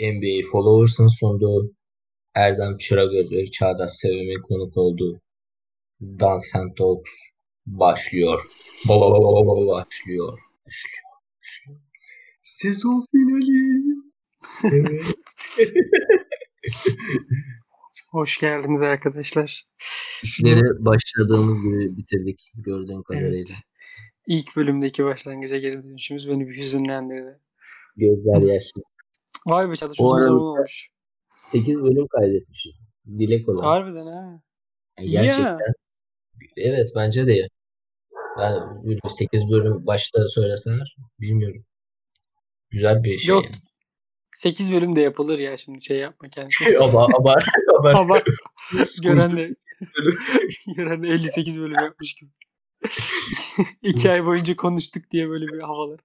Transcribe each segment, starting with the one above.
NBA Followers'ın sunduğu Erdem Çıragöz ve Çağdaş Sevim'in konuk olduğu Dunks and Talks başlıyor. Baba baba baba başlıyor. Başlıyor. başlıyor. Sezon finali. Evet. Hoş geldiniz arkadaşlar. İşleri başladığımız gibi bitirdik gördüğüm kadarıyla. Evet. İlk bölümdeki başlangıca geri dönüşümüz beni bir hüzünlendirdi. Gözler yaşlı. Vay be zaman olmuş. 8 bölüm kaydetmişiz. Dilek olan. Harbiden ha. Yani Ya. gerçekten. Evet bence de ya. Yani 8 bölüm başta söyleseler bilmiyorum. Güzel bir şey Yok. yani. 8 bölüm de yapılır ya şimdi şey yapma kendisi. Aba, abar, abar. Ama gören de gören de 58 bölüm yapmış gibi. İki ay boyunca konuştuk diye böyle bir havalar.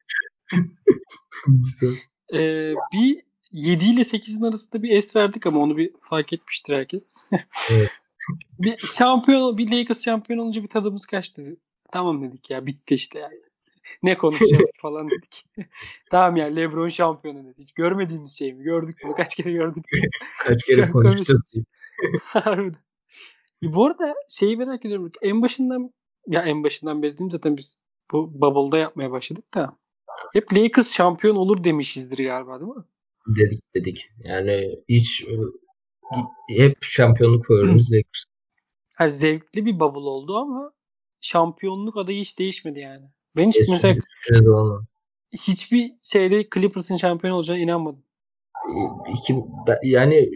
Ee, bir 7 ile 8'in arasında bir es verdik ama onu bir fark etmiştir herkes. Evet. bir şampiyon, bir Lakers şampiyon olunca bir tadımız kaçtı. Tamam dedik ya bitti işte yani. Ne konuşacağız falan dedik. tamam ya LeBron şampiyonu dedik. Hiç görmediğimiz şey mi? Gördük bunu. Kaç kere gördük. Kaç kere konuştuk. Harbiden. E, Bu arada şeyi merak ediyorum. En başından ya en başından beri değil zaten biz bu Bubble'da yapmaya başladık da. Hep Lakers şampiyon olur demişizdir galiba değil mi? Dedik dedik. Yani hiç e, hep şampiyonluk favorimiz Lakers. Ha, zevkli bir bubble oldu ama şampiyonluk adayı hiç değişmedi yani. Ben hiç Kesin mesela hiçbir şeyde Clippers'ın şampiyon olacağına inanmadım. E, iki, yani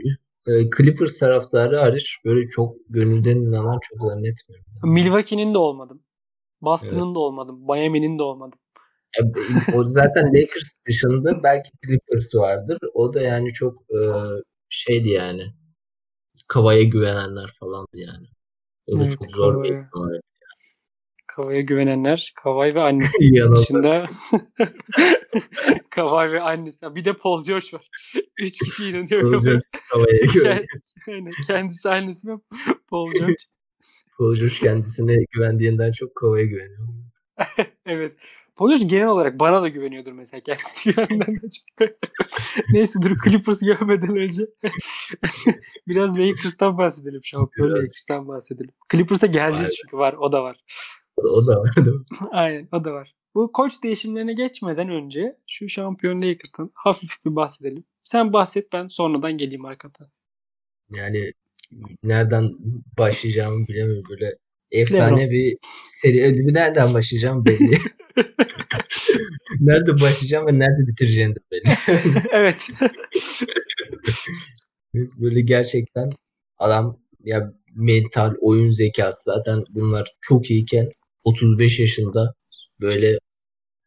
e, Clippers taraftarı hariç böyle çok gönülden inanan çok zannetmiyorum. Milwaukee'nin de olmadım. Boston'ın da olmadım. Miami'nin de olmadım. O zaten Lakers dışında belki Clippers vardır. O da yani çok e, şeydi yani. Kavaya güvenenler falandı yani. O da Evet, çok zor bir Kavaya. ihtimal. Kavay'a güvenenler. Kavay ve annesi dışında Kavay ve annesi. Bir de Paul George var. Üç kişi inanıyor. Paul George Kavaya güveniyor. Yani kendisi annesi ve Paul George. Paul George kendisine güvendiğinden çok Kavaya güveniyor. Evet. George genel olarak bana da güveniyordur mesela. Kendisi güvenden de çok. Neyse dur Clippers görmeden önce biraz Lakers'tan bahsedelim. Şampiyon. Lakers'tan bahsedelim. Clippers'a geleceğiz Vay çünkü var. O da var. O, o da var değil mi? Aynen o da var. Bu koç değişimlerine geçmeden önce şu şampiyon Lakers'tan hafif bir bahsedelim. Sen bahset ben sonradan geleyim arkadan. Yani nereden başlayacağımı bilemiyorum. Böyle efsane bir seri ödümü nereden başlayacağım belli. nerede başlayacağım ve nerede bitireceğim de belli. evet. Böyle gerçekten adam ya mental oyun zekası zaten bunlar çok iyiken 35 yaşında böyle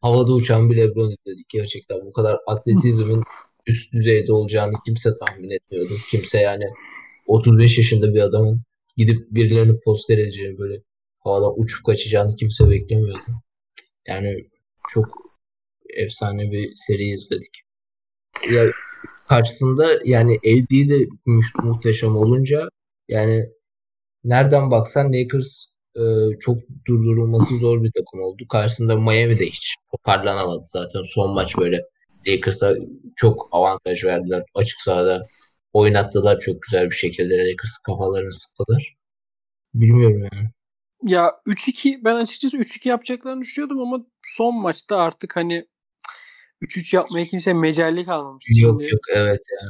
havada uçan bir LeBron izledik gerçekten. Bu kadar atletizmin üst düzeyde olacağını kimse tahmin etmiyordu. Kimse yani 35 yaşında bir adamın gidip birilerini poster edeceğini böyle havadan uçup kaçacağını kimse beklemiyordu. Yani çok efsane bir seri izledik. Ya karşısında yani AD de mu- muhteşem olunca yani nereden baksan Lakers e, çok durdurulması zor bir takım oldu. Karşısında Miami de hiç toparlanamadı zaten. Son maç böyle Lakers'a çok avantaj verdiler. Açık sahada oynattılar çok güzel bir şekilde. Lakers kafalarını sıktılar. Bilmiyorum yani. Ya 3-2 ben açıkçası 3-2 yapacaklarını düşünüyordum ama son maçta artık hani 3-3 yapmaya kimse mecelli kalmamış. Yok Şimdi yok evet ya.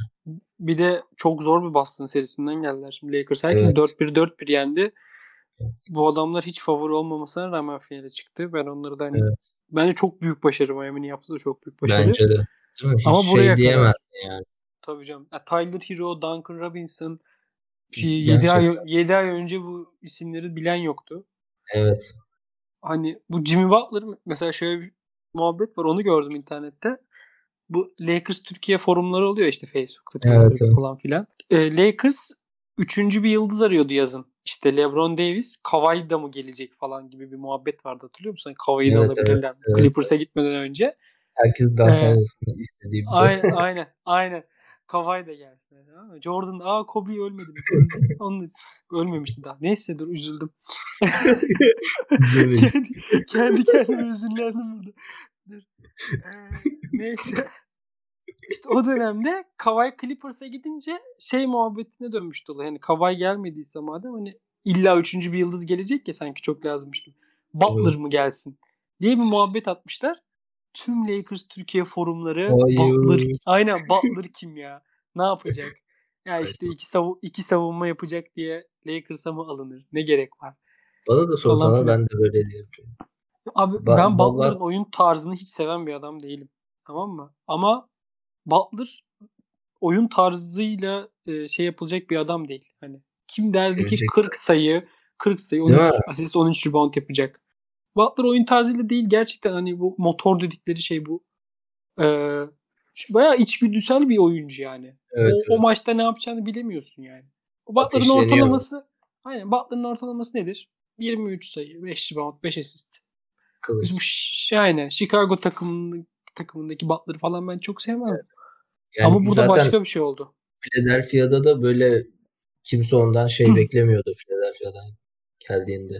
bir de çok zor bir Boston serisinden geldiler. Şimdi Lakers herkes Evet. 4-1 4-1 yendi. Bu adamlar hiç favori olmamasına rağmen finale çıktı. Ben onları da hani Evet. bence çok büyük başarı Miami'nin yaptığı da çok büyük başarı. Bence de. Ama buraya şey kadar- diyemezsin yani. Tabii canım. Ya Tyler Hero, Duncan Robinson 7 Gerçekten. ay 7 ay önce bu isimleri bilen yoktu. Evet. Hani bu Jimmy Butler mesela şöyle bir muhabbet var. Onu gördüm internette. Bu Lakers Türkiye forumları oluyor işte Facebook'ta, Evet, Twitter'da evet. falan filan. Ee, Lakers üçüncü bir yıldız arıyordu yazın. İşte LeBron Davis, Kawhi da mı gelecek falan gibi bir muhabbet vardı hatırlıyor musun? Hani Kawhi'yi da Evet, alabilirler mi? evet, Clippers'a gitmeden önce. Herkes daha Ee, fazlasını istediği bir Aynen aynen aynen. Kawhi da. Tamam mı? Jordan aa Kobe ölmedi. mi? Onun ölmemişti daha. Neyse dur üzüldüm. Kendi, kendi kendime üzünlendim burada. Dur. Ee, neyse. işte o dönemde Kawhi Clippers'a gidince şey muhabbetine dönmüştü olay. Hani Kawhi gelmediyse madem hani illa üçüncü bir yıldız gelecek ya sanki çok lazımmış gibi. Butler mı gelsin diye bir muhabbet atmışlar. Tüm Lakers Türkiye forumları Hayır. Butler aynen Butler kim ya? Ne yapacak? Ya işte iki, savu- iki savunma yapacak diye Lakers'a mı alınır? Ne gerek var? Bana da sorsalar Falan ben de böyle diyorum. Abi ben Butler- Butler'ın oyun tarzını hiç seven bir adam değilim. Tamam mı? Ama Butler oyun tarzıyla e, şey yapılacak bir adam değil. Hani kim derdi ki Sevecek. 40 sayı, 40 sayı, Değil 13 mi? asist, 13 rebound yapacak. Butler oyun tarzıyla değil gerçekten hani bu motor dedikleri şey bu. Ee, bayağı içgüdüsel bir oyuncu yani. Evet, o, evet. o maçta ne yapacağını bilemiyorsun yani. O Butler'ın ortalaması aynen Butler'ın ortalaması nedir? 23 sayı, 5 rebound, 5 asist. Bizim ş- aynen Chicago takımının takımındaki Butler'ı falan ben çok sevmem. Yani Ama burada başka bir şey oldu. Philadelphia'da da böyle kimse ondan şey beklemiyordu Philadelphia'dan geldiğinde.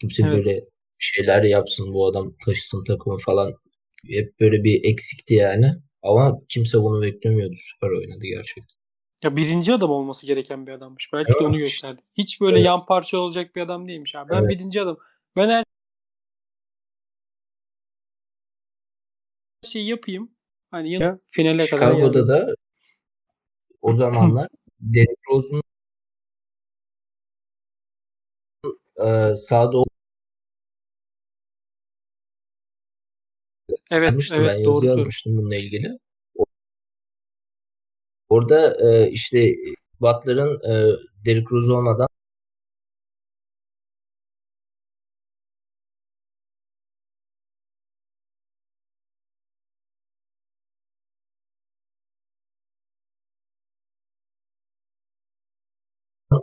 Kimse Evet. böyle şeyler yapsın bu adam taşısın takımı falan. Hep böyle bir eksikti yani. Ama kimse bunu beklemiyordu. Süper oynadı gerçekten. Ya birinci adam olması gereken bir adammış. Belki de Evet. onu gösterdi. Hiç böyle Evet. yan parça olacak bir adam değilmiş abi. Ben Evet. birinci adam. Ben her şeyi yapayım. Hani ya finale kadar Chicago'da da o zamanlar Derrick Rose'un e, sağda Evet, olmuştu. evet ben yazı doğru yazmıştım bununla ilgili. Orada e, işte Butler'ın e, Derrick Rose olmadan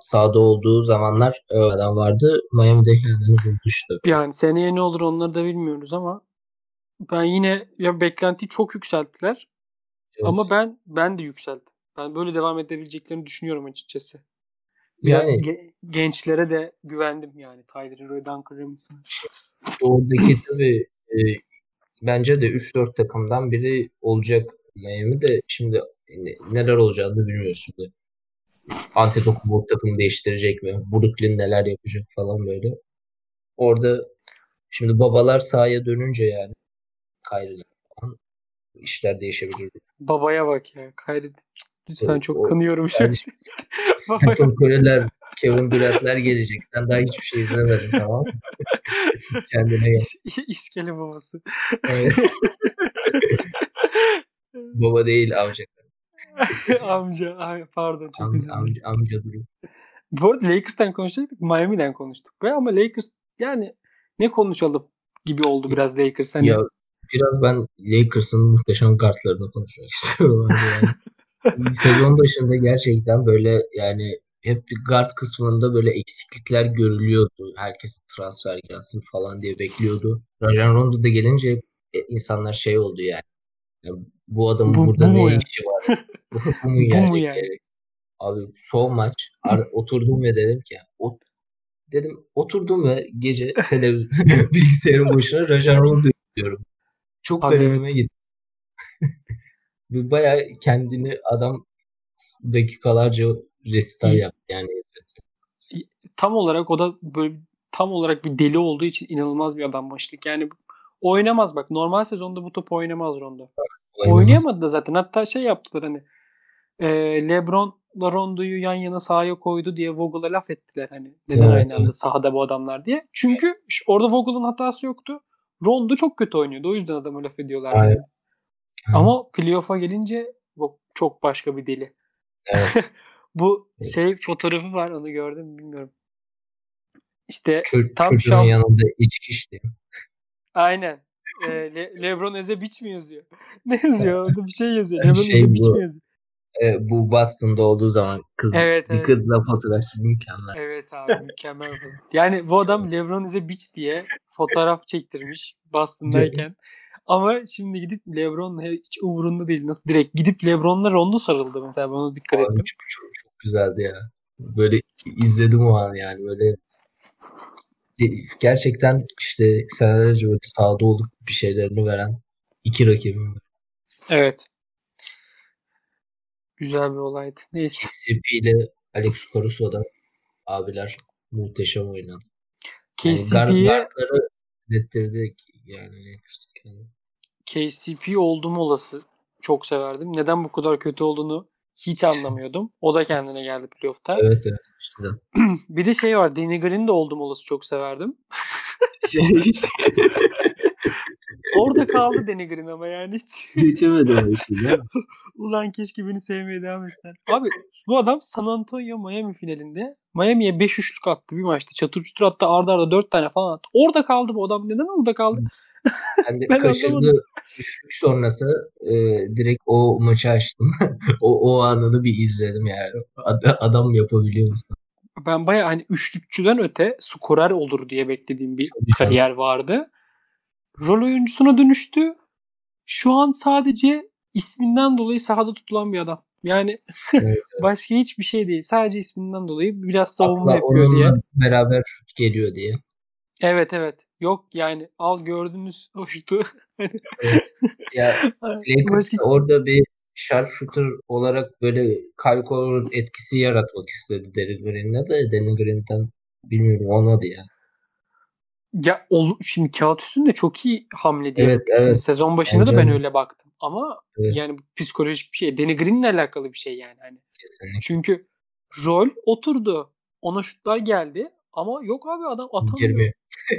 sahada olduğu zamanlar e, adam vardı. Miami'de kendini buldu işte. Yani seneye ne olur onları da bilmiyoruz ama ben yine ya beklentiyi çok yükselttiler. Evet. Ama ben ben de yükseldim. Ben böyle devam edebileceklerini düşünüyorum açıkçası. Biraz yani ge- gençlere de güvendim yani. Tyler Hero, Duncan Robinson. oradaki tabii e, bence de 3-4 takımdan biri olacak Miami de şimdi ne- neler olacağını bilmiyoruz şimdi. Antetokounmpo takım değiştirecek mi? Brooklyn neler yapacak falan böyle. Orada şimdi babalar sahaya dönünce yani Falan işler değişebilir. Babaya bak ya. Kyrie lütfen O- çok o- kınıyorum şu Stephen Curry'ler, Kevin Durant'ler gelecek. Sen daha hiçbir şey izlemedin tamam mı? Kendine gel. İs- İskele babası. Evet. Baba değil amca. amca. Ay, pardon çok Am, özür dilerim. amca, amca durum. Bu arada Lakers'tan konuşacaktık. Miami'den konuştuk. Ve ama Lakers yani ne konuşalım gibi oldu biraz Lakers. Hani Ya biraz ben Lakers'ın muhteşem kartlarını konuşmak istiyorum. abi Yani. Sezon başında gerçekten böyle yani hep guard kısmında böyle eksiklikler görülüyordu. Herkes transfer gelsin falan diye bekliyordu. Rajon Rondo da gelince e, insanlar şey oldu yani. Ya bu adamın Bu- burada bu ne ya? işi var? bu, bu mu Bu yani? gerek? Abi son maç oturdum ve dedim ki o, dedim oturdum ve gece televizyon bilgisayarın başına Rajon Rondo izliyorum. Çok Abi garibime evet. gitti. Bu Bayağı kendini adam dakikalarca resital yaptı yani. tam olarak o da böyle tam olarak bir deli olduğu için inanılmaz bir adam başlık. Yani oynamaz bak. Normal sezonda bu top oynamaz Rondo. Oynamaz. Oynayamadı da zaten. Hatta şey yaptılar hani e, LeBron'la Rondo'yu yan yana sahaya koydu diye Vogel'a laf ettiler hani neden Evet, aynı anda evet. sahada bu adamlar diye. Çünkü orada Vogel'ın hatası yoktu. Rondo çok kötü oynuyordu. O yüzden adamı laf ediyorlar. Aynen. Yani. Ama playoff'a gelince bu çok başka bir deli. Evet. Bu Evet. şey fotoğrafı var onu gördüm bilmiyorum. İşte Ço- Tam çocuğun şamp- yanında içki işte. aynen. E, Le- Lebron Eze Biç mi yazıyor? Ne yazıyor? Orada bir şey yazıyor. Şey Lebron Eze Biç mi yazıyor? E, bu Boston'da olduğu zaman kız Evet, bir evet. kızla fotoğraf mükemmel. Evet abi mükemmel. Yani bu adam LeBron a bitch diye fotoğraf çektirmiş Boston'dayken. Ama şimdi gidip LeBron hiç umurunda değil. Nasıl direkt gidip LeBron'la Rondo sarıldı mesela ben ona dikkat Abi ettim. çok, çok, çok güzeldi ya. Böyle izledim o an yani böyle de- gerçekten işte senelerce böyle sahada olup bir şeylerini veren iki rakibim. Evet. Güzel bir olaydı. Neyse. KCP ile Alex Caruso da abiler muhteşem oynadı. Yani KCP'ye guardları izlettirdik yani. KCP oldum olası çok severdim. Neden bu kadar kötü olduğunu hiç anlamıyordum. O da kendine geldi playoff'ta. Evet evet işte. Bir de şey var. Danny Green de oldum olası çok severdim. Orada kaldı Danny Green ama yani hiç. Geçemedi o işi mi? Ulan keşke beni sevmeye devam etsen. Abi bu adam San Antonio Miami finalinde Miami'ye 5 üçlük attı bir maçta. Çatır çutur attı arda arda 4 tane falan attı. Orada kaldı bu adam. Neden orada kaldı? Ben de Ben kaçırdı üçlük sonrası e, direkt o maçı açtım. o, o anını bir izledim yani. Ad- adam yapabiliyor musun? Ben baya hani üçlükçüden öte skorer olur diye beklediğim bir kariyer vardı. Rol oyuncusuna dönüştü. Şu an sadece isminden dolayı sahada tutulan bir adam. Yani Evet, başka hiçbir şey değil. Sadece isminden dolayı biraz savunma Akla yapıyor diye. beraber şut geliyor diye. Evet evet. Yok yani al gördünüz o şutu. Ya Lakers Başka- da orada bir sharpshooter olarak böyle Kyle etkisi yaratmak istedi Danny Green'le de Danny Green'den bilmiyorum olmadı ya. Ya ol, şimdi kağıt üstünde çok iyi hamle diye. Evet evet. Sezon başında da Bence ben de. öyle baktım. Ama Evet. yani psikolojik bir şey. Danny Green'le alakalı bir şey yani. Hani Kesinlikle. Çünkü rol oturdu. Ona şutlar geldi. Ama yok abi adam atamıyor. Girmiyor.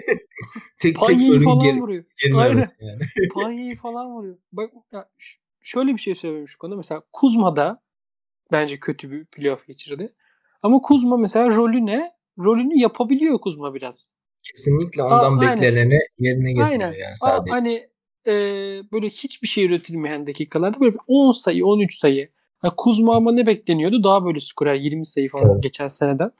tek tek Panyeyi sorun falan gir, vuruyor. girmemesi yani. Panyeyi falan vuruyor. Bak ya, şöyle bir şey söylemiş konuda. Mesela Kuzma da bence kötü bir playoff geçirdi. Ama Kuzma mesela rolü ne? Rolünü yapabiliyor Kuzma biraz. Kesinlikle ondan Aa, aynen. bekleneni yerine getiriyor Aynen. yani Aa, sadece. hani e, böyle hiçbir şey üretilmeyen dakikalarda böyle bir 10 sayı 13 sayı. Ha, Kuzma ama ne bekleniyordu? Daha böyle skorer 20 sayı falan Evet. geçen seneden.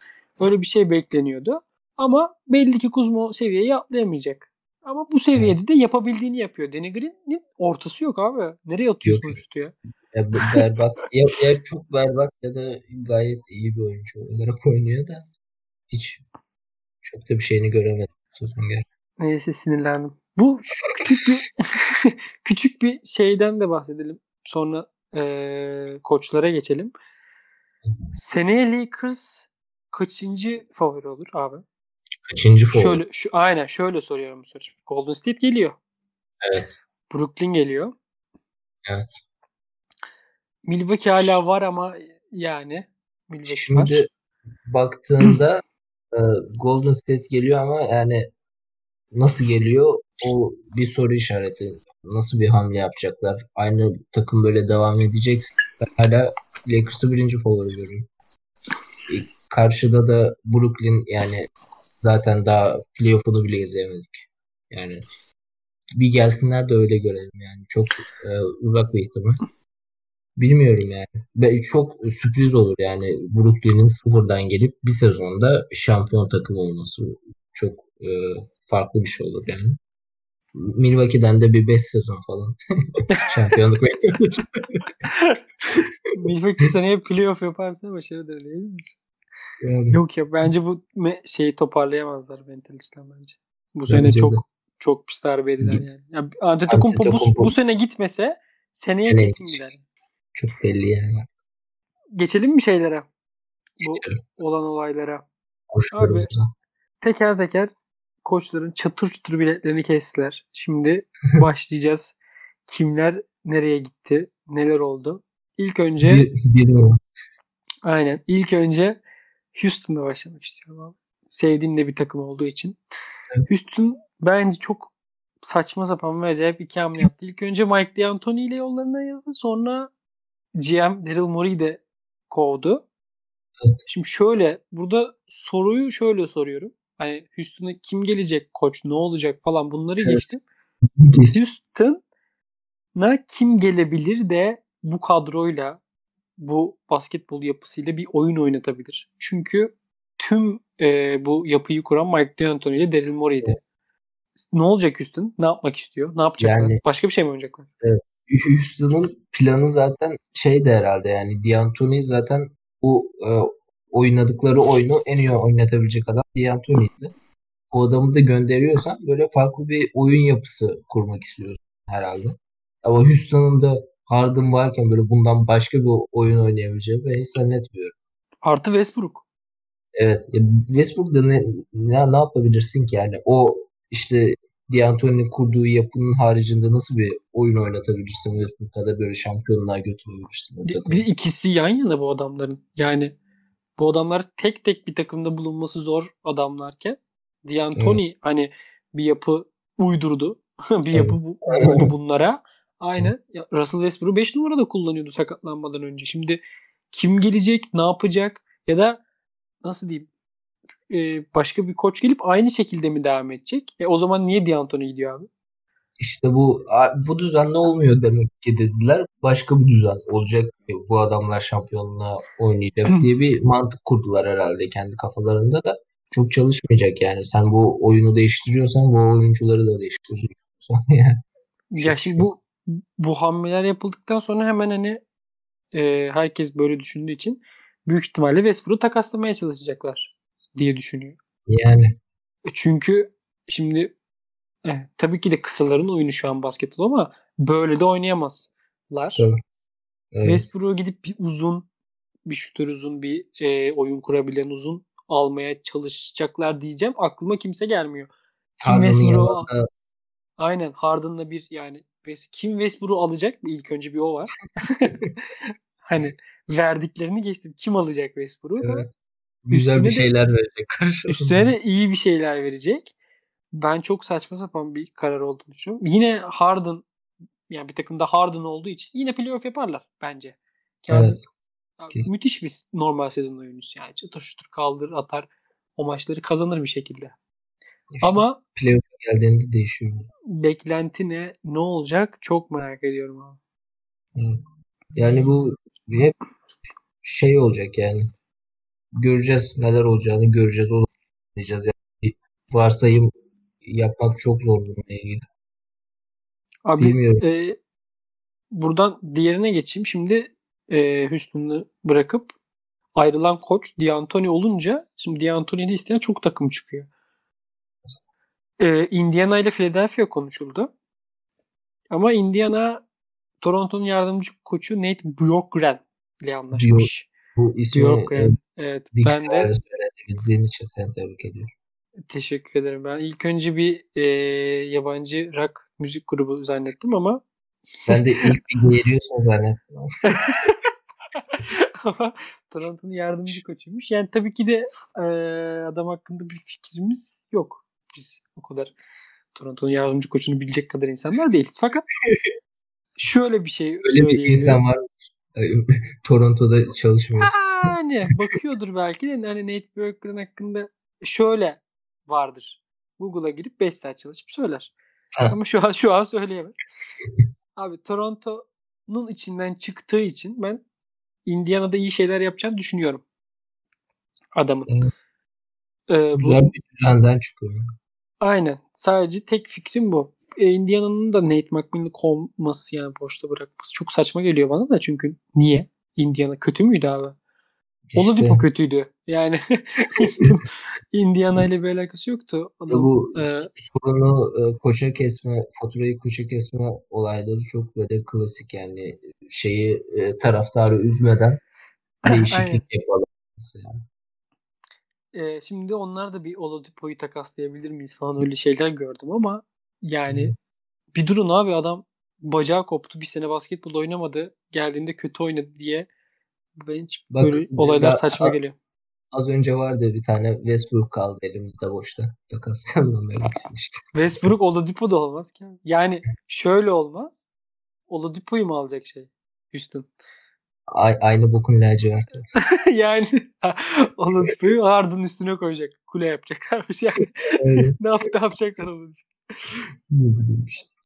Öyle bir şey bekleniyordu. Ama belli ki Kuzma o seviyeye atlayamayacak. Ama bu seviyede de yapabildiğini yapıyor. Danny Green'in ortası yok abi. Nereye atıyorsun şutu ya? Ya berbat. ya, ya çok berbat ya da gayet iyi bir oyuncu olarak oynuyor da hiç çok da bir şeyini göremedim. Sözün. Neyse sinirlendim. Bu küçük bir küçük bir şeyden de bahsedelim. Sonra eee, koçlara geçelim. Seneye Lakers kaçıncı favori olur abi? Kaçıncı foul? Şöyle şu aynen şöyle soruyorum bu soruyu. Golden State geliyor. Evet. Brooklyn geliyor. Evet. Milwaukee hala var ama yani Milwaukee var. Şimdi baktığında e, Golden State geliyor ama yani nasıl geliyor o bir soru işareti. Nasıl bir hamle yapacaklar? Aynı takım böyle devam edecekse ben hala Lakers'ı birinci favori görüyorum. E, Karşıda da Brooklyn yani zaten daha playoff'unu bile izleyemedik. Yani bir gelsinler de öyle görelim yani. Çok e, uzak bir ihtimal. Bilmiyorum yani. Ve çok sürpriz olur yani Brooklyn'in sıfırdan gelip bir sezonda şampiyon takım olması çok e, farklı bir şey olur yani. Milwaukee'den de bir 5 sezon falan şampiyonluk bekliyoruz. Milwaukee seneye playoff yaparsa değil mi? Yani Yok ya bence bu şeyi toparlayamazlar mentalisten bence. Bu Bence sene de. çok çok pis darbe yediler yani. yani Antetokounmpo bu, bu sene gitmese seneye kesin gider. Çok belli yani. Geçelim mi şeylere? Bu Geçelim. olan olaylara. Koşularımıza. Teker teker koçların çatır çutur biletlerini kestiler. Şimdi başlayacağız. Kimler nereye gitti? Neler oldu? İlk önce Bir, bir. Aynen. İlk önce Houston'da başlamak istiyorum abi. Sevdiğim de bir takım olduğu için. Evet. Houston bence çok saçma sapan ve acayip iki hamle yaptı. İlk önce Mike D'Antoni ile yollarına ayrıldı. Sonra GM Daryl Morey de kovdu. Evet. Şimdi şöyle burada soruyu şöyle soruyorum. Hani Houston'a kim gelecek koç ne olacak falan bunları Evet. geçtim. Geç. Houston'a kim gelebilir de bu kadroyla bu basketbol yapısıyla bir oyun oynatabilir. Çünkü tüm e, bu yapıyı kuran Mike D'Antoni ile Daryl Morey'di. Ne olacak Houston? Ne yapmak istiyor? Ne yapacaklar? Yani- Başka bir şey mi oynayacaklar? Houston'ın planı zaten şeydi herhalde yani D'Antoni zaten bu e, oynadıkları oyunu en iyi oynatabilecek adam D'Antoni'ydi. O adamı da gönderiyorsan böyle farklı bir oyun yapısı kurmak istiyorsun herhalde. Ama Houston'ın da Harden varken böyle bundan başka bir oyun oynayabileceği ben hiç zannetmiyorum. Artı Westbrook. Evet. Westbrook'da ne, ne, ne yapabilirsin ki yani? O işte D'Antoni'nin kurduğu yapının haricinde nasıl bir oyun oynatabilirsin Westbrook'a da böyle şampiyonluğa götürebilirsin? Bir, bir ikisi yan yana bu adamların. Yani bu adamlar tek tek bir takımda bulunması zor adamlarken D'Antoni evet. hani bir yapı uydurdu. bir yapı bu, oldu bunlara. Aynen. Russell Westbrook 5 numarada kullanıyordu sakatlanmadan önce. Şimdi kim gelecek, ne yapacak ya da nasıl diyeyim e, başka bir koç gelip aynı şekilde mi devam edecek? E, o zaman niye D'Antoni gidiyor abi? İşte bu bu düzen ne olmuyor demek ki dediler. Başka bir düzen olacak. Bu adamlar şampiyonluğa oynayacak diye bir mantık kurdular herhalde kendi kafalarında da. Çok çalışmayacak yani. Sen bu oyunu değiştiriyorsan bu oyuncuları da değiştireceksin. ya şimdi bu bu hamleler yapıldıktan sonra hemen hani e, herkes böyle düşündüğü için büyük ihtimalle Westbrook'u takaslamaya çalışacaklar diye düşünüyor. Yani. Çünkü şimdi e, tabii ki de kısaların oyunu şu an basketbol ama böyle de oynayamazlar. Tabii. Evet. Westbrook'u gidip bir uzun bir şutör uzun bir e, oyun kurabilen uzun almaya çalışacaklar diyeceğim. Aklıma kimse gelmiyor. Kim Westbrook'u Aynen Harden'la bir yani kim Westbrook'u alacak? İlk önce bir o var. hani verdiklerini geçtim. Kim alacak Westbrook'u? Evet. Güzel üstüne bir şeyler de, verecek karşılığında. Üstüne de iyi bir şeyler verecek. Ben çok saçma sapan bir karar olduğunu düşünüyorum. Yine Harden yani bir takımda Harden olduğu için yine playoff yaparlar bence. Yani, evet. müthiş bir normal sezon oyuncusu yani. Çatır şutur kaldır atar. O maçları kazanır bir şekilde. İşte Ama playoff geldiğinde değişiyor. Beklenti ne? Ne olacak? Çok merak ediyorum abi. Evet. Yani bu hep şey olacak yani. Göreceğiz neler olacağını göreceğiz. O diyeceğiz. Yani varsayım yapmak çok zor bununla ilgili. Abi Bilmiyorum. E, buradan diğerine geçeyim. Şimdi e, Hüsnü'nü bırakıp ayrılan koç D'Antoni olunca şimdi D'Antoni'yi isteyen çok takım çıkıyor. E, Indiana ile Philadelphia konuşuldu. Ama Indiana Toronto'nun yardımcı koçu Nate Bjorkgren ile anlaşmış. Bu ismi Bjorkgren. Evet, ben de söyleyebildiğin için seni tebrik ediyorum. Teşekkür ederim. Ben ilk önce bir e, yabancı rock müzik grubu zannettim ama ben de ilk bir geliyorsun zannettim. ama Toronto'nun yardımcı koçuymuş. Yani tabii ki de e, adam hakkında bir fikrimiz yok. Biz o kadar Toronto'nun yardımcı koçunu bilecek kadar insanlar değiliz. Fakat şöyle bir şey Öyle bir insan var Toronto'da çalışmıyorsun. Yani bakıyordur belki de hani Nate Bergman hakkında şöyle vardır. Google'a girip 5 saat çalışıp söyler. Ha. Ama şu an şu an söyleyemez. Abi Toronto'nun içinden çıktığı için ben Indiana'da iyi şeyler yapacağını düşünüyorum. Adamın. Evet. Ee, Güzel bu, bir düzenden çıkıyor. Aynen. Sadece tek fikrim bu. Ee, Indiana'nın da Nate McMillan'ı kovması yani boşta bırakması çok saçma geliyor bana da çünkü niye? Indiana kötü müydü abi? İşte. Oladipo kötüydü. Yani Indiana ile bir alakası yoktu. Adam, bu e, sorunu e, koça kesme, faturayı koça kesme olayları çok böyle klasik yani şeyi e, taraftarı üzmeden değişiklik yapalım. Yani. E, şimdi onlar da bir Oladipo'yu takaslayabilir miyiz falan öyle şeyler gördüm ama yani bir durun abi adam bacağı koptu bir sene basketbol oynamadı geldiğinde kötü oynadı diye ben hiç Bak, böyle olaylar saçma a, geliyor. Az önce vardı bir tane Westbrook kaldı elimizde boşta. Takaslayalım onları işte. Westbrook Oladipo da olmaz ki. Yani şöyle olmaz. Oladipo'yu mu alacak şey? Houston. A- aynı bokun laciverti. yani Oladipo'yu Harden üstüne koyacak. Kule yapacaklarmış yani. ne, yap ne yapacaklar Oladipo? İşte.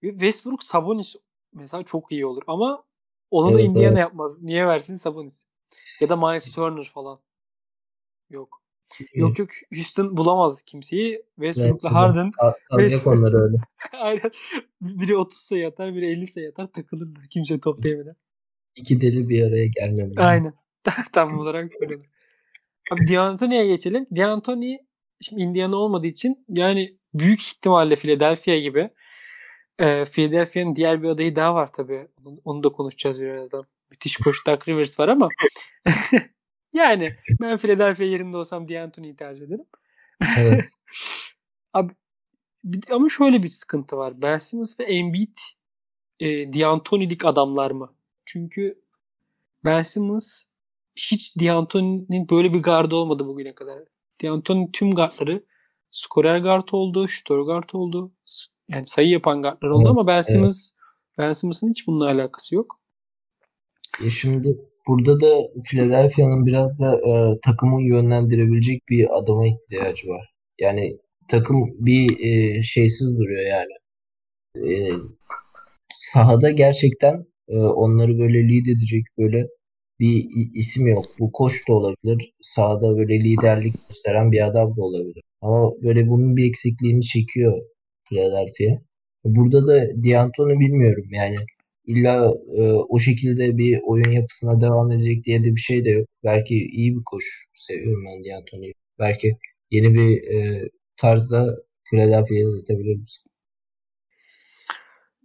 Westbrook Sabonis mesela çok iyi olur ama onu evet, da Indiana evet. yapmaz. Niye versin Sabonis? Ya da Miles Turner falan. Yok. Yok yok Houston bulamaz kimseyi. Westbrook'la Harden. Kalacak onlar öyle. Aynen. Biri 30 sayı atar, biri 50 sayı atar takılırlar. Kimse top değmeden. İki deli bir araya gelmemeli. Aynen. Tam olarak böyle. Abi D'Antoni'ye geçelim. D'Antoni şimdi Indiana olmadığı için yani büyük ihtimalle Philadelphia gibi e, Philadelphia'nın diğer bir adayı daha var tabii. Onu, onu da konuşacağız birazdan. Müthiş koç Doug Rivers var ama yani ben Philadelphia yerinde olsam D'Antoni'yi tercih ederim. Evet. Abi, ama şöyle bir sıkıntı var. Ben Simmons ve Embiid e, D'Antoni'lik adamlar mı? Çünkü Ben Simmons hiç D'Antoni'nin böyle bir gardı olmadı bugüne kadar. D'Antoni tüm gardları skorer guard oldu, şutör guard oldu. Yani sayı yapan gardlar oldu Evet, ama Ben Simmons Ben Simmons'ın hiç bununla alakası yok. Ya şimdi burada da Philadelphia'nın biraz da e, takımı yönlendirebilecek bir adama ihtiyacı var. Yani takım bir e, şeysiz duruyor yani. E, sahada gerçekten e, onları böyle lead edecek böyle bir isim yok. Bu koç da olabilir. Sahada böyle liderlik gösteren bir adam da olabilir. Ama böyle bunun bir eksikliğini çekiyor Philadelphia. Burada da D'Antoni bilmiyorum yani. İlla e, o şekilde bir oyun yapısına devam edecek diye de bir şey de yok. Belki iyi bir koç. Seviyorum ben D'Antoni'yi. Belki yeni bir e, tarzda Philadelphia'ya izletebilir misin?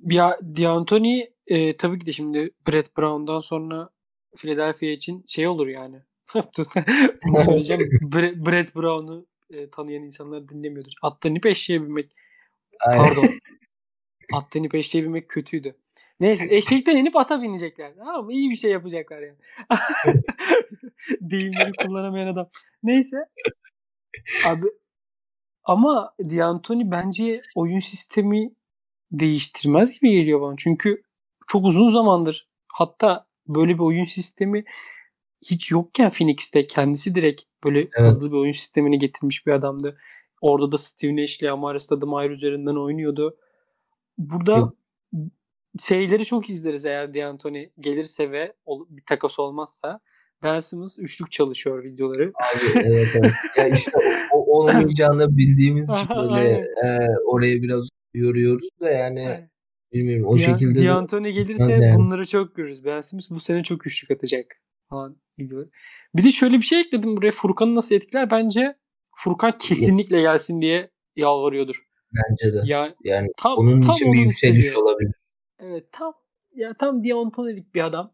Ya D'Antoni e, tabii ki de şimdi Brett Brown'dan sonra Philadelphia için şey olur yani. Söyleyeceğim. Bre- Brett Brown'u e, tanıyan insanlar dinlemiyordur. Atlarını eşeğe binmek. Pardon. Atlarını eşeğe binmek kötüydü. Neyse eşekten inip ata binecekler. Tamam mı? İyi bir şey yapacaklar yani. Deyimleri kullanamayan adam. Neyse. Abi ama D'Antoni bence oyun sistemi değiştirmez gibi geliyor bana. Çünkü çok uzun zamandır hatta böyle bir oyun sistemi hiç yokken Phoenix'te kendisi direkt böyle hızlı bir oyun sistemini getirmiş bir adamdı. Orada da Steve Nash ile Amare Stoudemire üzerinden oynuyordu. Burada Yok. şeyleri çok izleriz eğer D'Antoni gelirse ve bir takas olmazsa. Ben Simmons üçlük çalışıyor videoları. Abi evet evet. Ya işte o, olmayacağını bildiğimiz için böyle e, oraya biraz yoruyoruz da yani Aynen. bilmiyorum o Dia- şekilde de D'Antoni gelirse yani. bunları çok görürüz. Ben Simmons bu sene çok üçlük atacak falan gibi. Bir de şöyle bir şey ekledim buraya. Furkan'ı nasıl etkiler? Bence Furkan kesinlikle gelsin diye yalvarıyordur. bence de. Ya Yani tam onun tam için bir yükseliş olabilir. Evet tam ya tam D'Antoni'lik bir adam.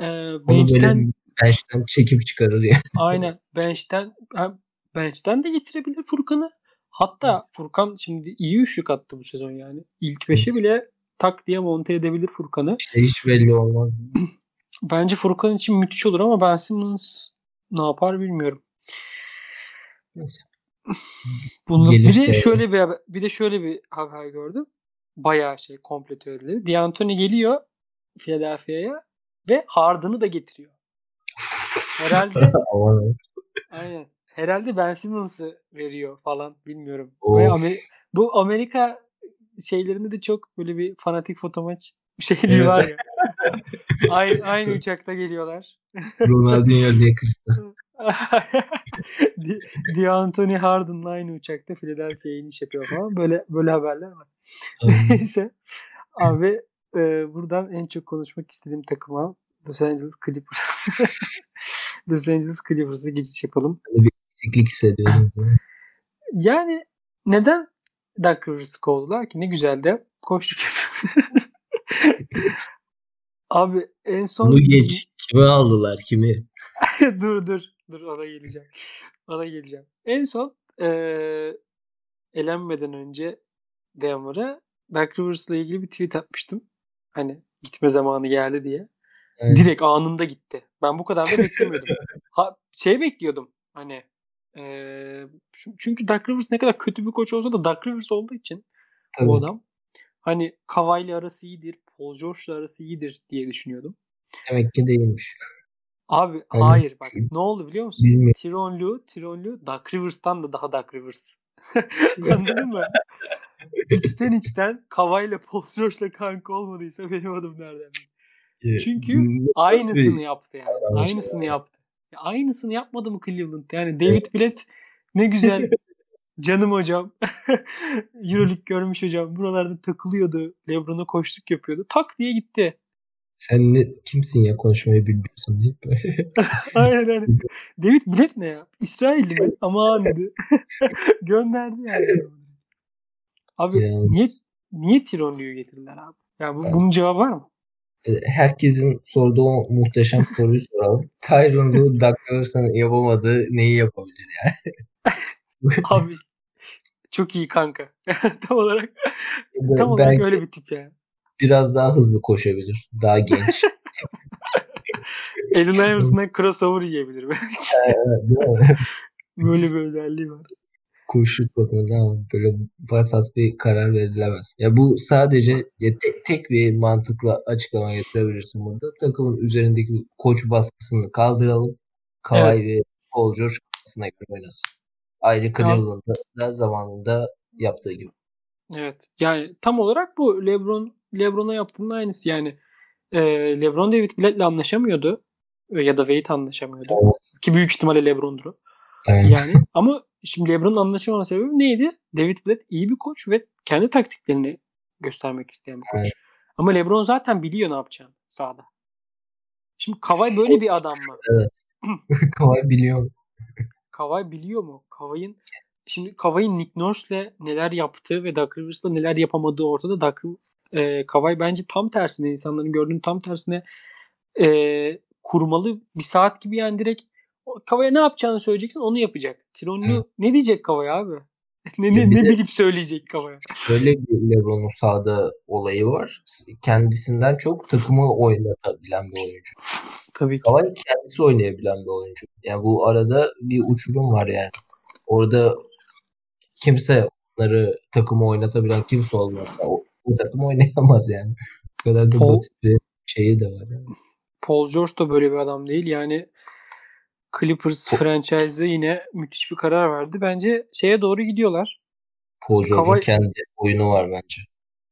Ee, Onu bench'ten bench'ten çekip çıkarır ya. aynen bench'ten hem bench'ten de getirebilir Furkan'ı. Hatta Furkan şimdi iyi üçlük attı bu sezon yani. İlk beşi Evet. bile tak diye monte edebilir Furkan'ı. İşte hiç belli olmaz. Bence Furkan için müthiş olur ama Ben Simmons ne yapar bilmiyorum. Neyse. Bunu, bir de şöyle bir haber, bir de şöyle bir haber gördüm. Bayağı şey komple teorileri. D'Antoni geliyor Philadelphia'ya ve Harden'ı da getiriyor. Herhalde aynen. Herhalde Ben Simmons'ı veriyor falan bilmiyorum. Amer- bu Amerika şeylerinde de çok böyle bir fanatik foto maç şeyliği Evet. var ya. aynı, aynı uçakta geliyorlar. Ronaldinho Lakers'ta. Di- D'Antoni Harden'la aynı uçakta Philadelphia'ya iniş yapıyor falan. Böyle böyle haberler var. Neyse. Abi e, buradan en çok konuşmak istediğim takıma Los Angeles Clippers. Los Angeles Clippers'a geçiş yapalım. Eksiklik hissediyorum. Yani neden Doug Rivers'ı kovdular ki? Ne güzel de koştuk. Abi en son Bunu geç. Kimi aldılar kimi? dur dur dur ona geleceğim. Ona geleceğim. En son eee elenmeden önce Denver'a Doug Rivers'la ilgili bir tweet atmıştım. Hani gitme zamanı geldi diye. Yani Direkt anında gitti. Ben bu kadar da beklemiyordum. ha, şey bekliyordum. Hani çün- çünkü Doug Rivers ne kadar kötü bir koç olsa da Doug Rivers olduğu için tabii. o adam hani Kawhi'yle arası iyidir, Paul George'la arası iyidir diye düşünüyordum. Demek ki değilmiş. Abi Hani- hayır bak ne oldu biliyor musun? Bilmiyorum. Tyronn Lue, Tyronn Lue Doug Rivers'tan da daha Doug Rivers. Anladın mı? içten içten Kawhi'yle Paul George'la kanka olmadıysa benim adım nereden? Çünkü Aynısını yaptı yani. Aynısını yaptı. Ya aynısını yapmadı mı Cleveland? Yani David Blatt ne güzel canım hocam. Euroleague görmüş hocam. Buralarda takılıyordu. Lebron'a koştuk yapıyordu. Tak diye gitti. Sen ne, kimsin ya konuşmayı bilmiyorsun deyip böyle. Aynen aynen. David Blatt ne ya? İsrailli mi? Aman dedi. Gönderdi yani. Abi Yani. niye niye Tyronn getirdiler abi? Ya bu, bunun cevabı var mı? E, herkesin sorduğu o muhteşem soruyu soralım. Tyron Lue Doug Rivers'ın yapamadığı neyi yapabilir yani? abi çok iyi kanka. tam olarak tam olarak öyle bir tip yani. biraz daha hızlı koşabilir. Daha genç. Allen Iverson'dan crossover yiyebilir belki. Böyle bir özelliği var. Koşu bakımından ama böyle vasat bir karar verilemez. Ya bu sadece ya tek, tek bir mantıkla açıklama getirebilirsin burada. Takımın üzerindeki koç baskısını kaldıralım. Kawhi ve Paul George kafasına göre oynasın. Ayrı Cleveland'da da zamanında yaptığı gibi. Evet. Yani tam olarak bu LeBron LeBron'a yaptığının aynısı. Yani e, LeBron David Blatt'le anlaşamıyordu. E, ya da Wade anlaşamıyordu. Evet. Ki büyük ihtimalle LeBron'dur o. Evet. Yani ama şimdi LeBron'un anlaşamama sebebi neydi? David Blatt iyi bir koç ve kendi taktiklerini göstermek isteyen bir koç. Evet. Ama LeBron zaten biliyor ne yapacağını sahada. Şimdi Kawhi böyle bir adam mı? Kawhi biliyor. Kawhi biliyor mu? Kawhi'nin şimdi Kawhi'nin Nick Nurse'le neler yaptığı ve Doug Rivers'la neler yapamadığı ortada. Doug, e, Kawhi bence tam tersine insanların gördüğünün tam tersine e, kurmalı bir saat gibi yani direkt Kavaya ne yapacağını söyleyeceksin onu yapacak. Tironlu ne diyecek Kavaya abi? Ne, ne, ne bilip söyleyecek Kavaya? Şöyle bir LeBron'un sahada olayı var. Kendisinden çok takımı oynatabilen bir oyuncu. Tabii ki. Kawhi kendisi oynayabilen bir oyuncu. Yani bu arada bir uçurum var yani. Orada kimse onları takımı oynatabilen kimse olmazsa o, o takım oynayamaz yani. Bu kadar da Paul- basit bir şeyi de var. Yani. Paul George da böyle bir adam değil. Yani Clippers franchise'ı yine müthiş bir karar verdi. Bence şeye doğru gidiyorlar. Paul George'un Kawhi- kendi oyunu var bence.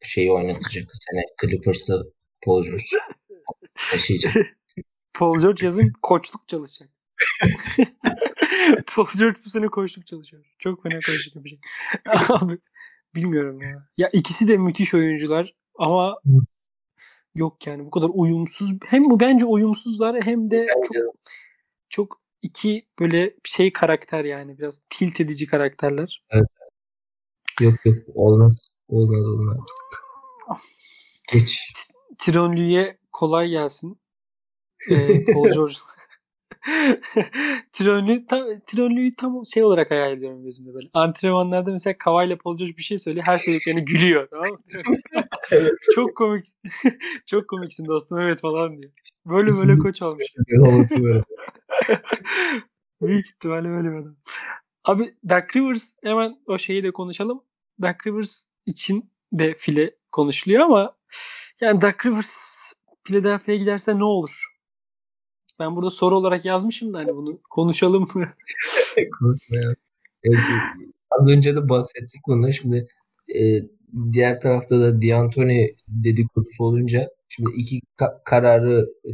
Şeyi oynatacak sene Clippers'ı Paul George taşıyacak. Paul George yazın koçluk çalışacak. Paul George bu sene koçluk çalışıyor. Çok fena koçluk yapacak. Abi bilmiyorum ya. Ya ikisi de müthiş oyuncular ama yok yani bu kadar uyumsuz. Hem bu bence uyumsuzlar hem de çok çok iki böyle şey karakter yani biraz tilt edici karakterler. yok yok olmaz. Olmaz olmaz. Geç. Tronlu'ya kolay gelsin. Ee, Paul George. Tronlu tam, Tronlu'yu tam şey olarak hayal ediyorum gözümde böyle. Antrenmanlarda mesela Kawhi ile Paul George bir şey söylüyor. Her söylediklerine gülüyor. Tamam mı? Evet. Çok komiksin. Çok komiksin dostum evet falan diyor. Böyle böyle koç olmuş. Büyük ihtimalle böyle bir adam. Abi Doug Rivers hemen o şeyi de konuşalım. Doug Rivers için de file konuşuluyor ama yani Doug Rivers Philadelphia'ya giderse ne olur? Ben burada soru olarak yazmışım da hani bunu konuşalım mı? Az önce de bahsettik bundan. Şimdi e, diğer tarafta da D'Antoni dedikodusu olunca şimdi iki ka- kararı e,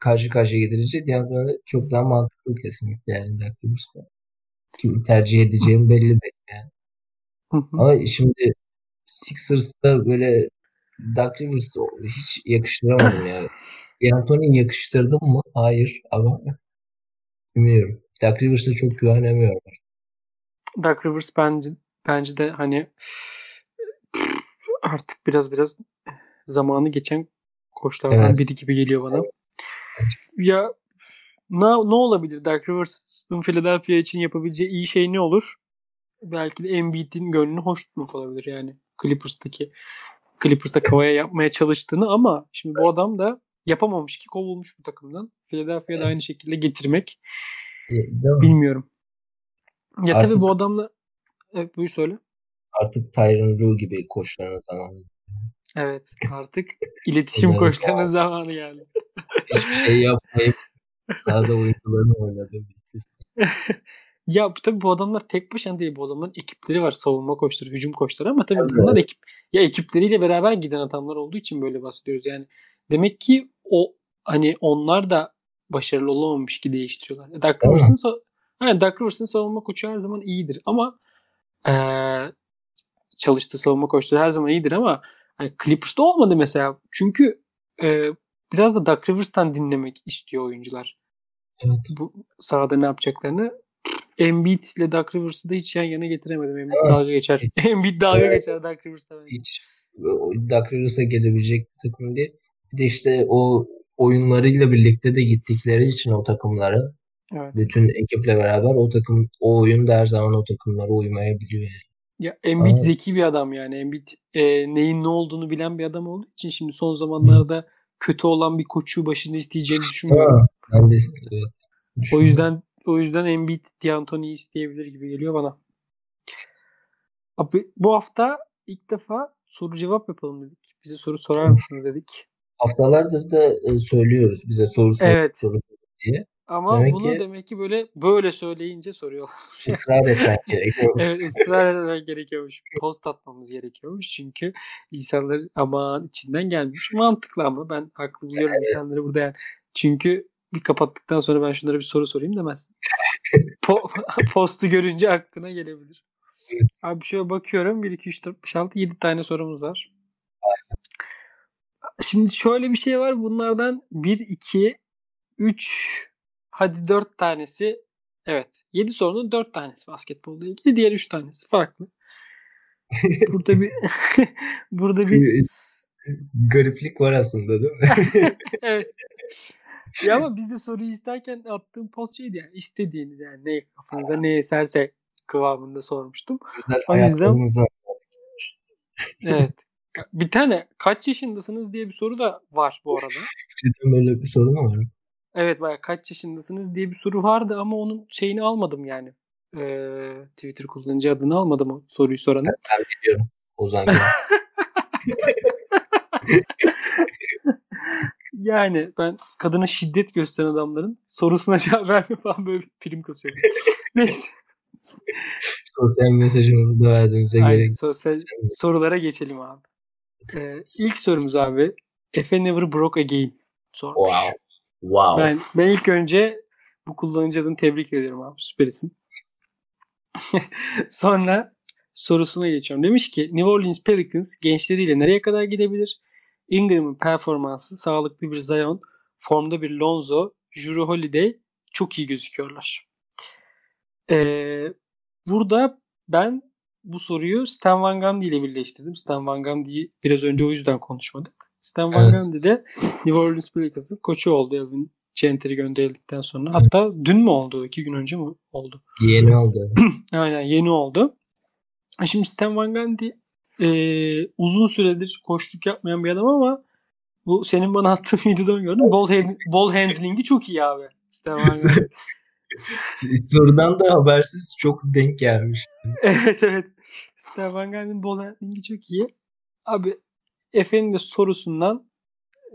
karşı karşıya getirince D'Antoni çok daha mantıklı kesinlikle yani Doug Rivers'ta. Kim tercih edeceğim belli belli yani. Ama şimdi Sixers'ta böyle Doug Rivers'ı hiç yakıştıramadım yani. D'Antoni'yi yakıştırdım mı? Hayır ama bilmiyorum. Doug Rivers'a çok güvenemiyorum. Doug Rivers bence bence de hani artık biraz biraz zamanı geçen koçlardan Evet. biri gibi geliyor bana. Ya ne, ne olabilir Doug Rivers'ın Philadelphia için yapabileceği iyi şey ne olur? Belki de Embiid'in gönlünü hoş tutmak olabilir yani. Clippers'taki Clippers'ta Kawhi'ye yapmaya çalıştığını ama şimdi bu adam da yapamamış ki kovulmuş bu takımdan. Philadelphia'da Evet. aynı şekilde getirmek E, mi? bilmiyorum. Ya Artık- tabii bu adamla evet buyur söyle. Artık Tyron Lue gibi koçların zamanı. Evet artık iletişim Evet. koçlarının zamanı geldi. Hiçbir şey yapmayıp sahada oyuncularını oynadı. Biz. Ya tabii bu adamlar tek başına değil. Bu adamların ekipleri var. Savunma koçları, hücum koçları ama tabii Evet. bunlar ekip ya ekipleriyle beraber giden adamlar olduğu için böyle bahsediyoruz. Yani demek ki o hani onlar da başarılı olamamış ki değiştiriyorlar. Doug mi? Rivers'ın yani Doug Rivers'ın savunma koçu her zaman iyidir ama eee çalıştığı savunma koçları her zaman iyidir ama hani Clippers'ta olmadı mesela. Çünkü eee, biraz da Doug Rivers'tan dinlemek istiyor oyuncular Evet. bu sahada ne yapacaklarını. Embiid ile Doug Rivers'ı da hiç yan yana getiremedim. Embiid Evet. dalga geçer. Embiid dalga Evet. geçer Doug Rivers'la bence. Hiç Doug Rivers'a gelebilecek bir takım değil. Bir de işte o oyunlarıyla birlikte de gittikleri için o takımlara Evet. bütün ekiple beraber o takım o oyun da her zaman o takımlara uymayabiliyor. Yani. Ya Embiid Aa. zeki bir adam yani. Embiid e, neyin ne olduğunu bilen bir adam olduğu için şimdi son zamanlarda kötü olan bir koçu başında isteyeceğini düşünmüyorum. Ha, ben de evet. O yüzden o yüzden Embiid D'Antoni'yi isteyebilir gibi geliyor bana. Abi bu hafta ilk defa soru cevap yapalım dedik. Bize soru sorar mısınız dedik. haftalardır da e, söylüyoruz bize soru sor Evet. soru diye. Ama Demek bunu ki- demek ki böyle böyle söyleyince soruyorlar. Israr etmek gerekiyor. evet ısrar etmek gerekiyormuş. Post atmamız gerekiyormuş. Çünkü insanlar aman içinden gelmiş. Mantıklı ama ben haklı buluyorum insanları burada yani. Çünkü bir kapattıktan sonra ben şunlara bir soru sorayım demezsin. Po- postu görünce aklına gelebilir. Abi şöyle bakıyorum. 1, 2, 3, 4, 5, 6, 7 tane sorumuz var. Şimdi şöyle bir şey var. Bunlardan 1, 2, 3, hadi 4 tanesi evet. 7 sorunun 4 tanesi basketbolla ilgili. Diğer 3 tanesi farklı. Burada bir burada bir Gariplik var aslında değil mi? evet. Ya ama biz de soruyu isterken attığım post şeydi yani istediğiniz yani ne kafanıza ne eserse kıvamında sormuştum. Güzel O yüzden- Evet. Bir tane kaç yaşındasınız diye bir soru da var bu arada. cidden böyle bir sorun mu var? Evet baya kaç yaşındasınız diye bir soru vardı ama onun şeyini almadım yani. Ee, Twitter kullanıcı adını almadım o soruyu soranı. Ben biliyorum. Ozan. Yani ben kadına şiddet gösteren adamların sorusuna cevap verme falan böyle bir prim kasıyorum. Neyse. Sosyal mesajımızı da verdiğimize Aynen, gerek. sosyal sorulara geçelim abi. Ee, ilk sorumuz abi. Efe Never Broke Again sormuş. Wow. Wow. Ben, ben ilk önce bu kullanıcı adını tebrik ediyorum abi. Süper isim. Sonra sorusuna geçiyorum. Demiş ki New Orleans Pelicans gençleriyle nereye kadar gidebilir? Ingram'ın performansı, sağlıklı bir Zion, formda bir Lonzo, Jrue Holiday çok iyi gözüküyorlar. Ee, burada ben bu soruyu Stan Van Gundy ile birleştirdim. Stan Van Gundy'yi biraz önce o yüzden konuşmadık. Stan Van. Gundy de New Orleans Pelicans'ın koçu oldu Elvin Gentry gönderildikten sonra. Hatta dün mü oldu? iki gün önce mi oldu? Yeni oldu. Aynen yeni oldu. Şimdi Stan Van Gundy e, uzun süredir koçluk yapmayan bir adam ama bu senin bana attığın videodan gördüm. Ball, hand, ball handling'i çok iyi abi. Stan Van Gundy. Sorudan da habersiz çok denk gelmiş. evet evet. Stan Van Gundy'nin ball handling'i çok iyi. Abi Efe'nin de sorusundan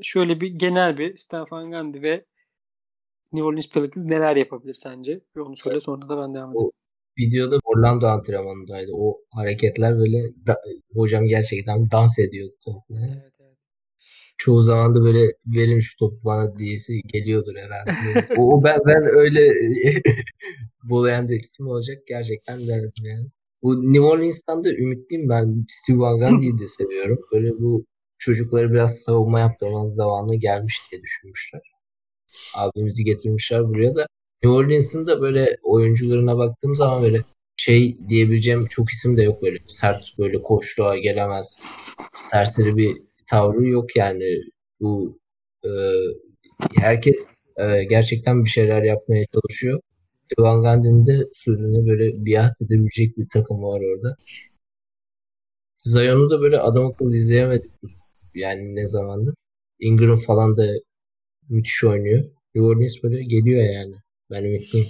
şöyle bir genel bir Stan Van Gundy ve New Orleans Pelicans neler yapabilir sence? Bir onu söyle sonra da ben devam edeyim. Videoda Orlando antrenmanındaydı. O hareketler böyle da- hocam gerçekten dans ediyordu. Evet, evet. Çoğu zaman da böyle verin şu topu bana diyesi geliyordur herhalde. o, o ben ben öyle bolayan kim olacak gerçekten derdim yani. Bu New Orleans'tan da ümitliyim ben. Steve Van Gundy'yi de seviyorum. Böyle bu çocukları biraz savunma yaptırmanın zamanı gelmiş diye düşünmüşler. Abimizi getirmişler buraya da. New Orleans'ın da böyle oyuncularına baktığım zaman böyle şey diyebileceğim çok isim de yok böyle. Sert böyle koçluğa gelemez. Serseri bir tavrı yok yani. Bu e, herkes e, gerçekten bir şeyler yapmaya çalışıyor. Van Gundy'nin de sözüne böyle biat edebilecek bir takım var orada. Zion'u da böyle adam akıllı izleyemedik. Yani ne zamandır. Ingram falan da müthiş oynuyor. New Orleans böyle geliyor yani. Ben ümitliyim.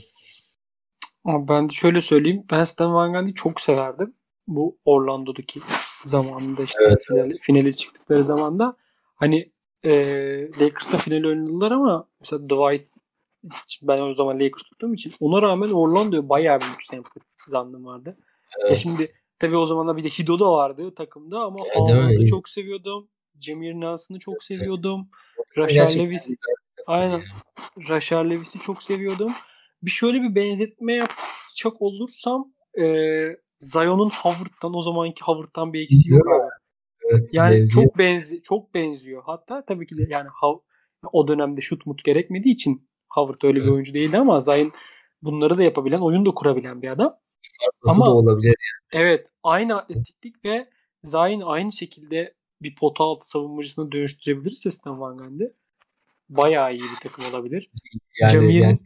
Ama ben de şöyle söyleyeyim. Ben Stan Van Gundy'yi çok severdim. Bu Orlando'daki zamanında işte Evet, finali, finale çıktıkları zamanda hani e, Lakers'ta finali oynadılar ama mesela Dwight ben o zaman Lakers tuttuğum için ona rağmen Orlando'ya bayağı büyük sempati zannım vardı. Ya Evet. şimdi tabii o zamanlar bir de Hido da vardı takımda ama Evet, çok seviyordum. Jamir Nelson'ı çok seviyordum. Rashard Gerçekten Lewis güzel bir takım Aynen. Rashard Lewis'i çok seviyordum. Bir şöyle bir benzetme yapacak olursam e, Zion'un Howard'dan o zamanki Howard'dan bir eksiği yok abi. Evet, Yani benziyor. çok benzi çok benziyor. Hatta tabii ki de yani o dönemde şut mut gerekmediği için Howard öyle bir Evet. oyuncu değildi ama Zion bunları da yapabilen, oyun da kurabilen bir adam. Fazlası ama- da olabilir. Evet, aynı atletiklik ve Zayn aynı şekilde bir pota altı savunmacısına dönüştürebilirse Stan Van Gundy bayağı iyi bir takım olabilir. Yani, Jameer,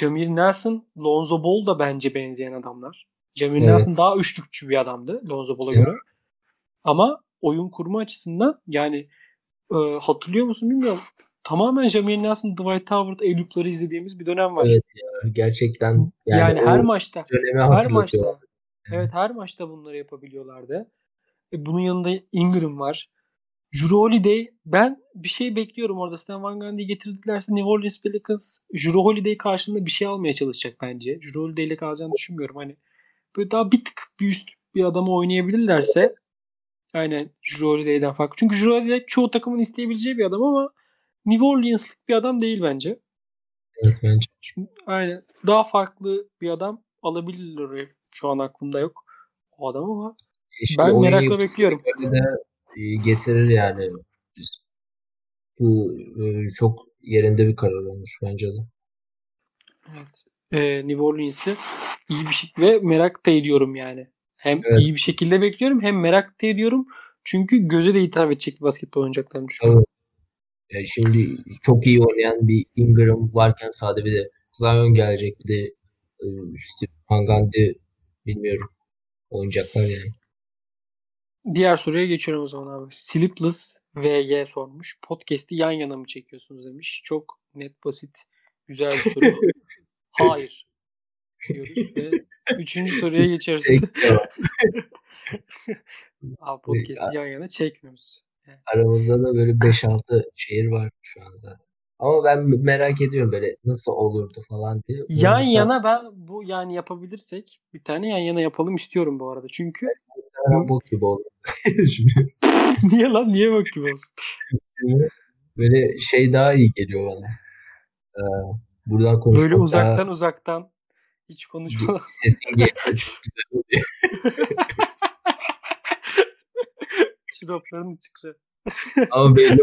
yani Nelson, Lonzo Ball da bence benzeyen adamlar. Jameer Evet. Nelson daha üçlükçü bir adamdı Lonzo Ball'a Evet. göre. Ama oyun kurma açısından yani e, hatırlıyor musun bilmiyorum. Tamamen Jameer Nelson, Dwight Howard, Elup'ları izlediğimiz bir dönem var. Evet gerçekten Yani, yani, her maçta her maçta evet her maçta bunları yapabiliyorlardı. E, bunun yanında Ingram var. Jrue Holiday ben bir şey bekliyorum orada. Stan Van Gundy'yi getirdilerse New Orleans Pelicans Jrue Holiday karşılığında bir şey almaya çalışacak bence. Jrue Holiday ile kalacağını düşünmüyorum. Hani böyle daha bir tık bir üst bir adamı oynayabilirlerse aynen Jrue Holiday'den farklı. Çünkü Jrue Holiday çoğu takımın isteyebileceği bir adam ama New Orleans'lık bir adam değil bence. Evet, bence. Çünkü aynen daha farklı bir adam alabilirler oraya. Şu an aklımda yok o adam ama İşte Ben merakla bekliyorum. de e, getirir yani. Bu e, çok yerinde bir karar olmuş bence de. Evet. Ee, New Orleans'ı iyi bir şekilde ve merak da ediyorum yani. Hem Evet. iyi bir şekilde bekliyorum hem merak da ediyorum. Çünkü göze de hitap edecek bir basketbol oynayacaklarını düşünüyorum. Yani şimdi çok iyi oynayan bir Ingram varken sade bir de Zion gelecek bir de e, işte Van Gundy bilmiyorum oynayacaklar yani. Diğer soruya geçiyorum o zaman abi. Sleepless VG sormuş. Podcast'i yan yana mı çekiyorsunuz demiş. Çok net, basit, güzel bir soru. Hayır. Diyoruz ve üçüncü soruya geçiyoruz. Abi podcast'i yan yana çekmiyoruz. Aramızda da böyle 5-6 şehir var şu an zaten. Ama ben merak ediyorum böyle nasıl olurdu falan diye. Yan Bunu yana ben bu yani yapabilirsek bir tane yan yana yapalım istiyorum bu arada. Çünkü muhtemelen bok gibi olur. Niye lan niye bak gibi olsun? böyle şey daha iyi geliyor bana. Ee, buradan konuşmak Böyle daha uzaktan uzaktan hiç konuşmadan sesin geliyor çok güzel oluyor. çıraplarını çıkıyor. Ama belli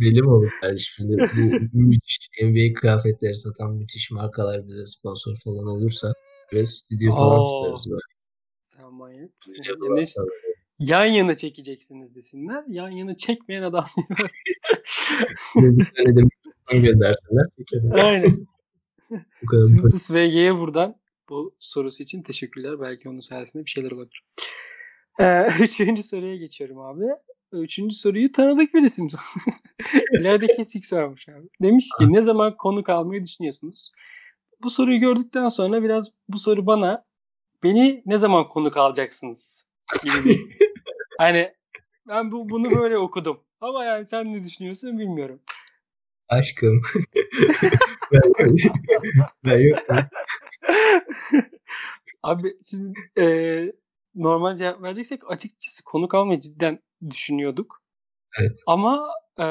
belli mi olur yani şimdi bu müthiş NBA kıyafetleri satan müthiş markalar bize sponsor falan olursa ve stüdyo falan Oo. tutarız böyle. Sen manyak mısın? Stüdyo Ya ne- falan. yan yana çekeceksiniz desinler. Yan yana çekmeyen adam. Bir tane de göndersinler. Aynen. Bu kadar. Simples VG'ye buradan bu sorusu için teşekkürler. Belki onun sayesinde bir şeyler olabilir. Ee, üçüncü soruya geçiyorum abi. Üçüncü soruyu tanıdık bir isim. İleride kesik sormuş abi. Demiş ki ne zaman konuk almayı düşünüyorsunuz? Bu soruyu gördükten sonra biraz bu soru bana beni ne zaman konuk alacaksınız gibi bir hani ben bu, bunu böyle okudum. Ama yani sen ne düşünüyorsun bilmiyorum. Aşkım. ben, ben yokum. Abi şimdi e, normal cevap vereceksek açıkçası konuk almayı cidden düşünüyorduk. Evet. Ama e,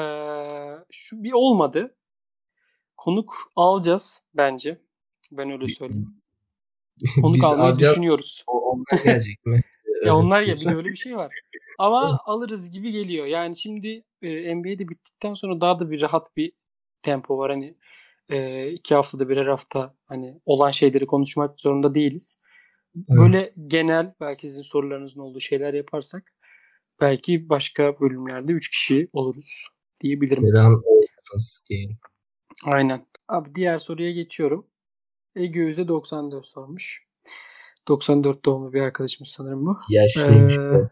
şu bir olmadı. Konuk alacağız bence. Ben öyle söyleyeyim. Konuk almayı alacağız. düşünüyoruz. O- Onlar gelecek mi? Ya onlar ya bir de öyle bir şey var. Ama alırız gibi geliyor. Yani şimdi e, NBA'de bittikten sonra daha da bir rahat bir tempo var. Hani e, iki haftada birer hafta hani olan şeyleri konuşmak zorunda değiliz. Böyle genel belki sizin sorularınızın olduğu şeyler yaparsak belki başka bölümlerde 3 kişi oluruz diyebilirim. Neden olmasınız diyelim. Aynen. Abi diğer soruya geçiyorum. Ege Öz'e 94 sormuş. 94 doğumlu bir arkadaşımız sanırım bu. Yaşlıymış. Ee.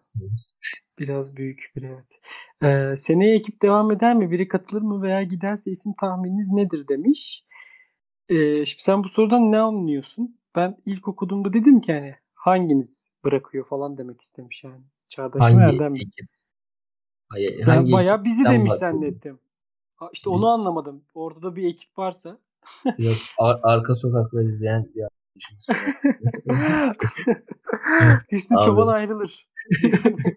Biraz büyük biri evet. Ee, seneye ekip devam eder mi? Biri katılır mı veya giderse isim tahmininiz nedir demiş. Ee, şimdi sen bu sorudan ne anlıyorsun? Ben ilk okuduğumda dedim ki hani hanginiz bırakıyor falan demek istemiş yani. Çağdaş mı Hangi Erdem mi? Hayır, Ben hangi bayağı bizi demiş bahsediyorsun? zannettim. Ha, işte onu anlamadım. Ortada bir ekip varsa. Biraz ar- arka sokaklar izleyen bir. Hüsnü. Çoban ayrılır.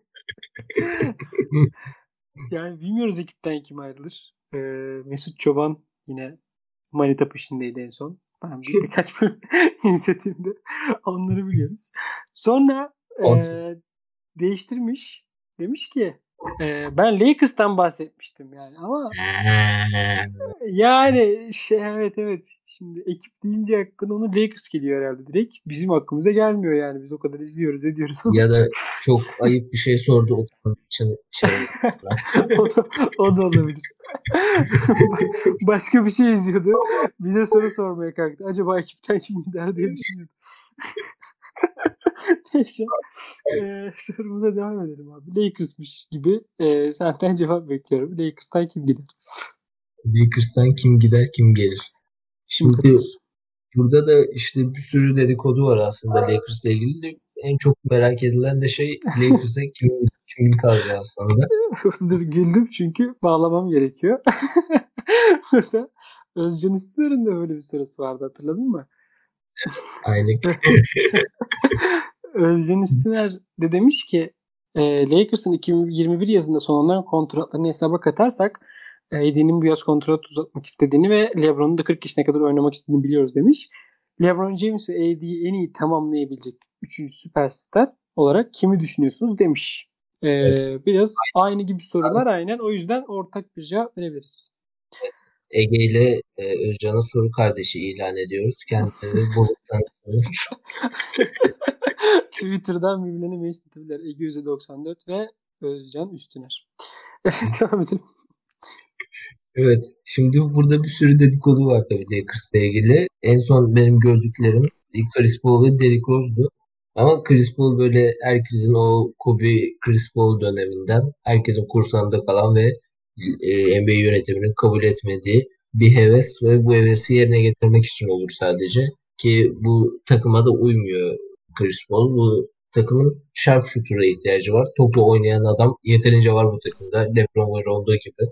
yani bilmiyoruz ekipten kim ayrılır. Ee, Mesut Çoban yine manita peşindeydi en son. Bir, birkaç bölüm izlediğimde onları biliyoruz. Sonra On- e, değiştirmiş. Demiş ki Ee, ben Lakers'tan bahsetmiştim yani ama yani şey evet evet şimdi ekip deyince hakkında onu Lakers geliyor herhalde direkt. Bizim aklımıza gelmiyor yani biz o kadar izliyoruz ediyoruz. ya da çok ayıp bir şey sordu o için şey. o, da, o da olabilir. Başka bir şey izliyordu. Bize soru sormaya kalktı. Acaba ekipten kim gider diye düşünüyordu. Neyse. Ee, sorumuza devam edelim abi. Lakers'mış gibi. Ee, senden cevap bekliyorum. Lakers'tan kim gider? Lakers'tan kim gider kim gelir? Şimdi burada da işte bir sürü dedikodu var aslında Lakers'la ilgili. En çok merak edilen de şey Lakers'a kim, kim kaldı aslında. Dur güldüm çünkü bağlamam gerekiyor. burada Özcan Üstüner'in de böyle bir sorusu vardı hatırladın mı? Aynen. Özcan Üstüner de demiş ki e, Lakers'ın 2021 yazında sonlanan kontratlarını hesaba katarsak AD'nin bu yaz kontrat uzatmak istediğini ve LeBron'un da 40 yaşına kadar oynamak istediğini biliyoruz demiş. LeBron James ve AD'yi en iyi tamamlayabilecek 3. süperstar olarak kimi düşünüyorsunuz demiş. Ee, evet. Biraz aynı gibi sorular aynen. O yüzden ortak bir cevap verebiliriz. Evet. Ege ile e, Özcan'ın soru kardeşi ilan ediyoruz. Kendileri buluttan Twitter'dan birbirlerine mesletirler. Ege %94 ve Özcan Üstüner. Devam edelim. Evet. Şimdi burada bir sürü dedikodu var tabii Lakers'la ilgili. En son benim gördüklerim Chris Paul ve Derrick Rose'du. Ama Chris Paul böyle herkesin o Kobe Chris Paul döneminden herkesin kursağında kalan ve e, NBA yönetiminin kabul etmediği bir heves ve bu hevesi yerine getirmek için olur sadece. Ki bu takıma da uymuyor Chris Paul. Bu takımın sharpshooter'a ihtiyacı var. Toplu oynayan adam yeterince var bu takımda. LeBron ve Rondo gibi.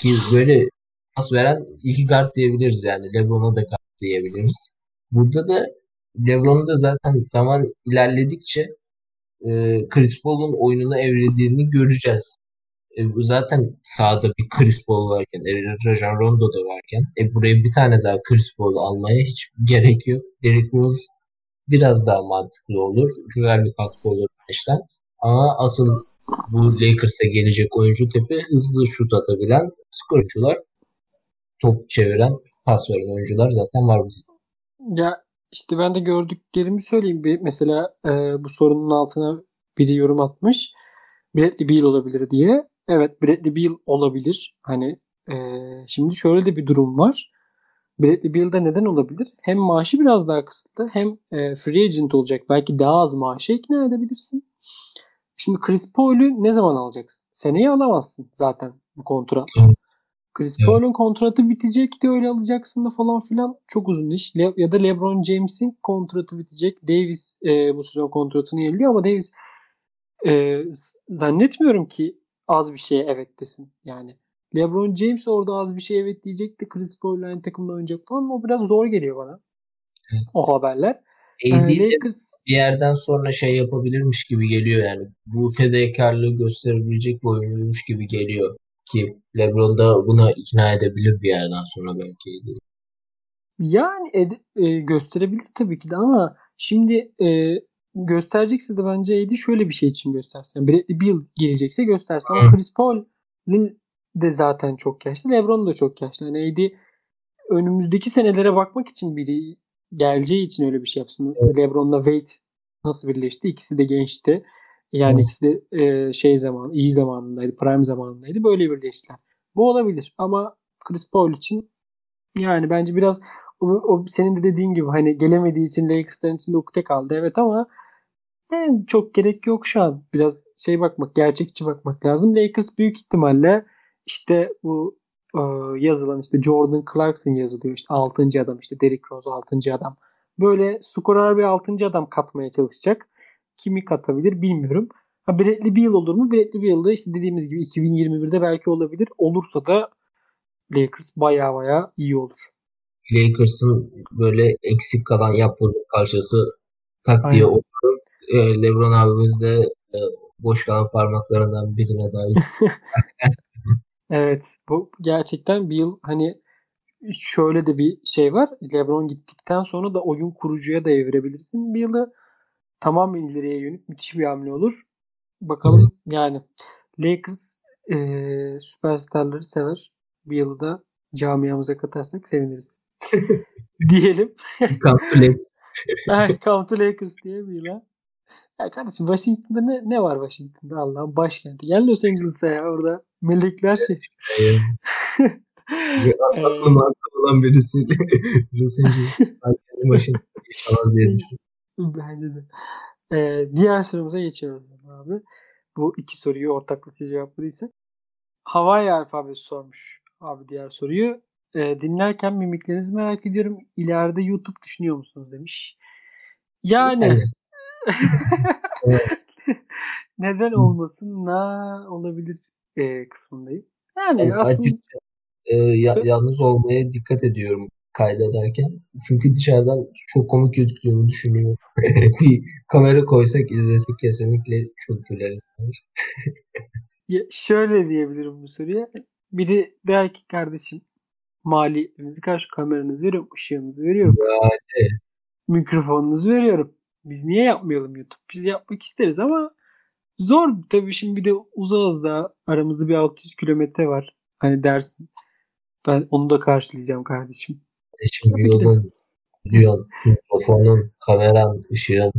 Ki böyle pas veren iki guard diyebiliriz yani. LeBron'a da guard diyebiliriz. Burada da LeBron'un da zaten zaman ilerledikçe e, Chris Paul'un oyununa evrildiğini göreceğiz. E, zaten sahada bir Chris Paul varken, e, Rajon Rondo da varken e, buraya bir tane daha Chris Paul almaya hiç gerek yok. Derrick Rose biraz daha mantıklı olur. Güzel bir katkı olur baştan. Ama asıl bu Lakers'a gelecek oyuncu tepe hızlı şut atabilen skorcular top çeviren, pas veren oyuncular zaten var. Ya işte ben de gördüklerimi söyleyeyim. Bir, mesela e, bu sorunun altına biri yorum atmış. Bradley Beal olabilir diye. Evet Bradley Beal olabilir. Hani e, şimdi şöyle de bir durum var. Bradley Beal'da neden olabilir? Hem maaşı biraz daha kısıtlı hem e, free agent olacak. Belki daha az maaşı ikna edebilirsin. Şimdi Chris Paul'ü ne zaman alacaksın? Seneye alamazsın zaten bu kontratla. Chris evet. Paul'un kontratı bitecek de öyle alacaksın da falan filan çok uzun iş. Le- ya da LeBron James'in kontratı bitecek. Davis e, bu sezon kontratını yeniliyor ama Davis e, zannetmiyorum ki az bir şeye evet desin. Yani LeBron James orada az bir şey evet diyecekti. Chris Paul aynı takımda oynayacak falan. O biraz zor geliyor bana. Evet. O haberler. AD ee, Lakers... bir yerden sonra şey yapabilirmiş gibi geliyor yani. Bu fedakarlığı gösterebilecek bir oyuncuymuş gibi geliyor. Ki LeBron da buna ikna edebilir bir yerden sonra belki. Yani ed- e, gösterebilir tabii ki de ama şimdi e, gösterecekse de bence AD şöyle bir şey için göstersin. Yani Bradley Beal gelecekse göstersin ama Chris Paul'in de zaten çok yaşlı. LeBron da çok yaşlı. Yani AD önümüzdeki senelere bakmak için biri geleceği için öyle bir şey yapsın. Nasıl evet. LeBron'la Wade nasıl birleşti? İkisi de gençti. Yani evet. ikisi de e, şey zaman, iyi zamanındaydı, prime zamanındaydı. Böyle birleştiler. Bu olabilir ama Chris Paul için yani bence biraz o, senin de dediğin gibi hani gelemediği için Lakers'ların içinde ukde kaldı. Evet ama yani çok gerek yok şu an. Biraz şey bakmak, gerçekçi bakmak lazım. Lakers büyük ihtimalle işte bu e, yazılan işte Jordan Clarkson yazılıyor. İşte 6. adam işte Derrick Rose 6. adam. Böyle skorer bir 6. adam katmaya çalışacak. Kimi katabilir bilmiyorum. Ha Bradley Beal olur mu? Bradley Beal da işte dediğimiz gibi 2021'de belki olabilir. Olursa da Lakers baya baya iyi olur. Lakers'ın böyle eksik kalan yapbozu karşısı tak diye olur. E, LeBron abimiz de e, boş kalan parmaklarından birine dair. evet bu gerçekten bir yıl hani şöyle de bir şey var. LeBron gittikten sonra da oyun kurucuya da evirebilirsin. Bir yılı tamamen ileriye yönelik müthiş bir hamle olur. Bakalım evet. yani Lakers e, süperstarları sever. Bu yılı da camiamıza katarsak seviniriz. Diyelim. Come Come to Lakers diye bir. Ya kardeşim Washington'da ne, ne var Washington'da Allah'ın başkenti. Gel Los Angeles'a ya orada melekler şey. Aklıma olan birisiyle Los Angeles yaşamaz diye. Bence de. Ee, diğer sorumuza geçiyoruz abi. Bu iki soruyu ortaklaşa cevapladıysak. Hawaii alfabesi sormuş abi diğer soruyu. Ee, dinlerken mimiklerinizi merak ediyorum. İleride YouTube düşünüyor musunuz demiş. Yani, yani. neden olmasın na olabilir e, kısmındayım. Yani, yani aslında açıkça, e, ya, yalnız olmaya dikkat ediyorum kaydederken. Çünkü dışarıdan çok komik gözüktüğünü düşünüyorum. bir kamera koysak izlesek kesinlikle çok güleriz. ya şöyle diyebilirim bu soruya. Biri der ki kardeşim maliyetinizi karşı kameranızı veriyorum, ışığınızı veriyorum. Yani. Mikrofonunuzu veriyorum. Biz niye yapmayalım YouTube? Biz yapmak isteriz ama zor tabii şimdi bir de uzağız da aramızda bir 600 kilometre var. Hani dersin ben onu da karşılayacağım kardeşim. Şimdi yolun, videon, mikrofonun, kameran, ışığın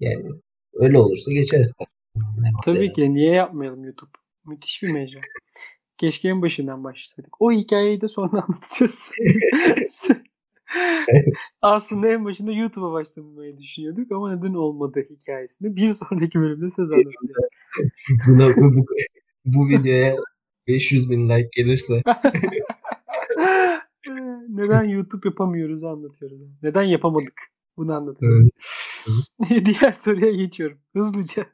yani öyle olursa geçeriz. Tabii ki niye yapmayalım YouTube? Müthiş bir mecra. Keşke en başından başlasaydık. O hikayeyi de sonra anlatacağız. Aslında en başında YouTube'a başlamayı düşünüyorduk ama neden olmadı hikayesini bir sonraki bölümde söz anlatacağız. Buna, bu, bu, bu videoya 500 bin like gelirse neden YouTube yapamıyoruz anlatıyoruz. Neden yapamadık bunu anlatacağız. Diğer soruya geçiyorum hızlıca.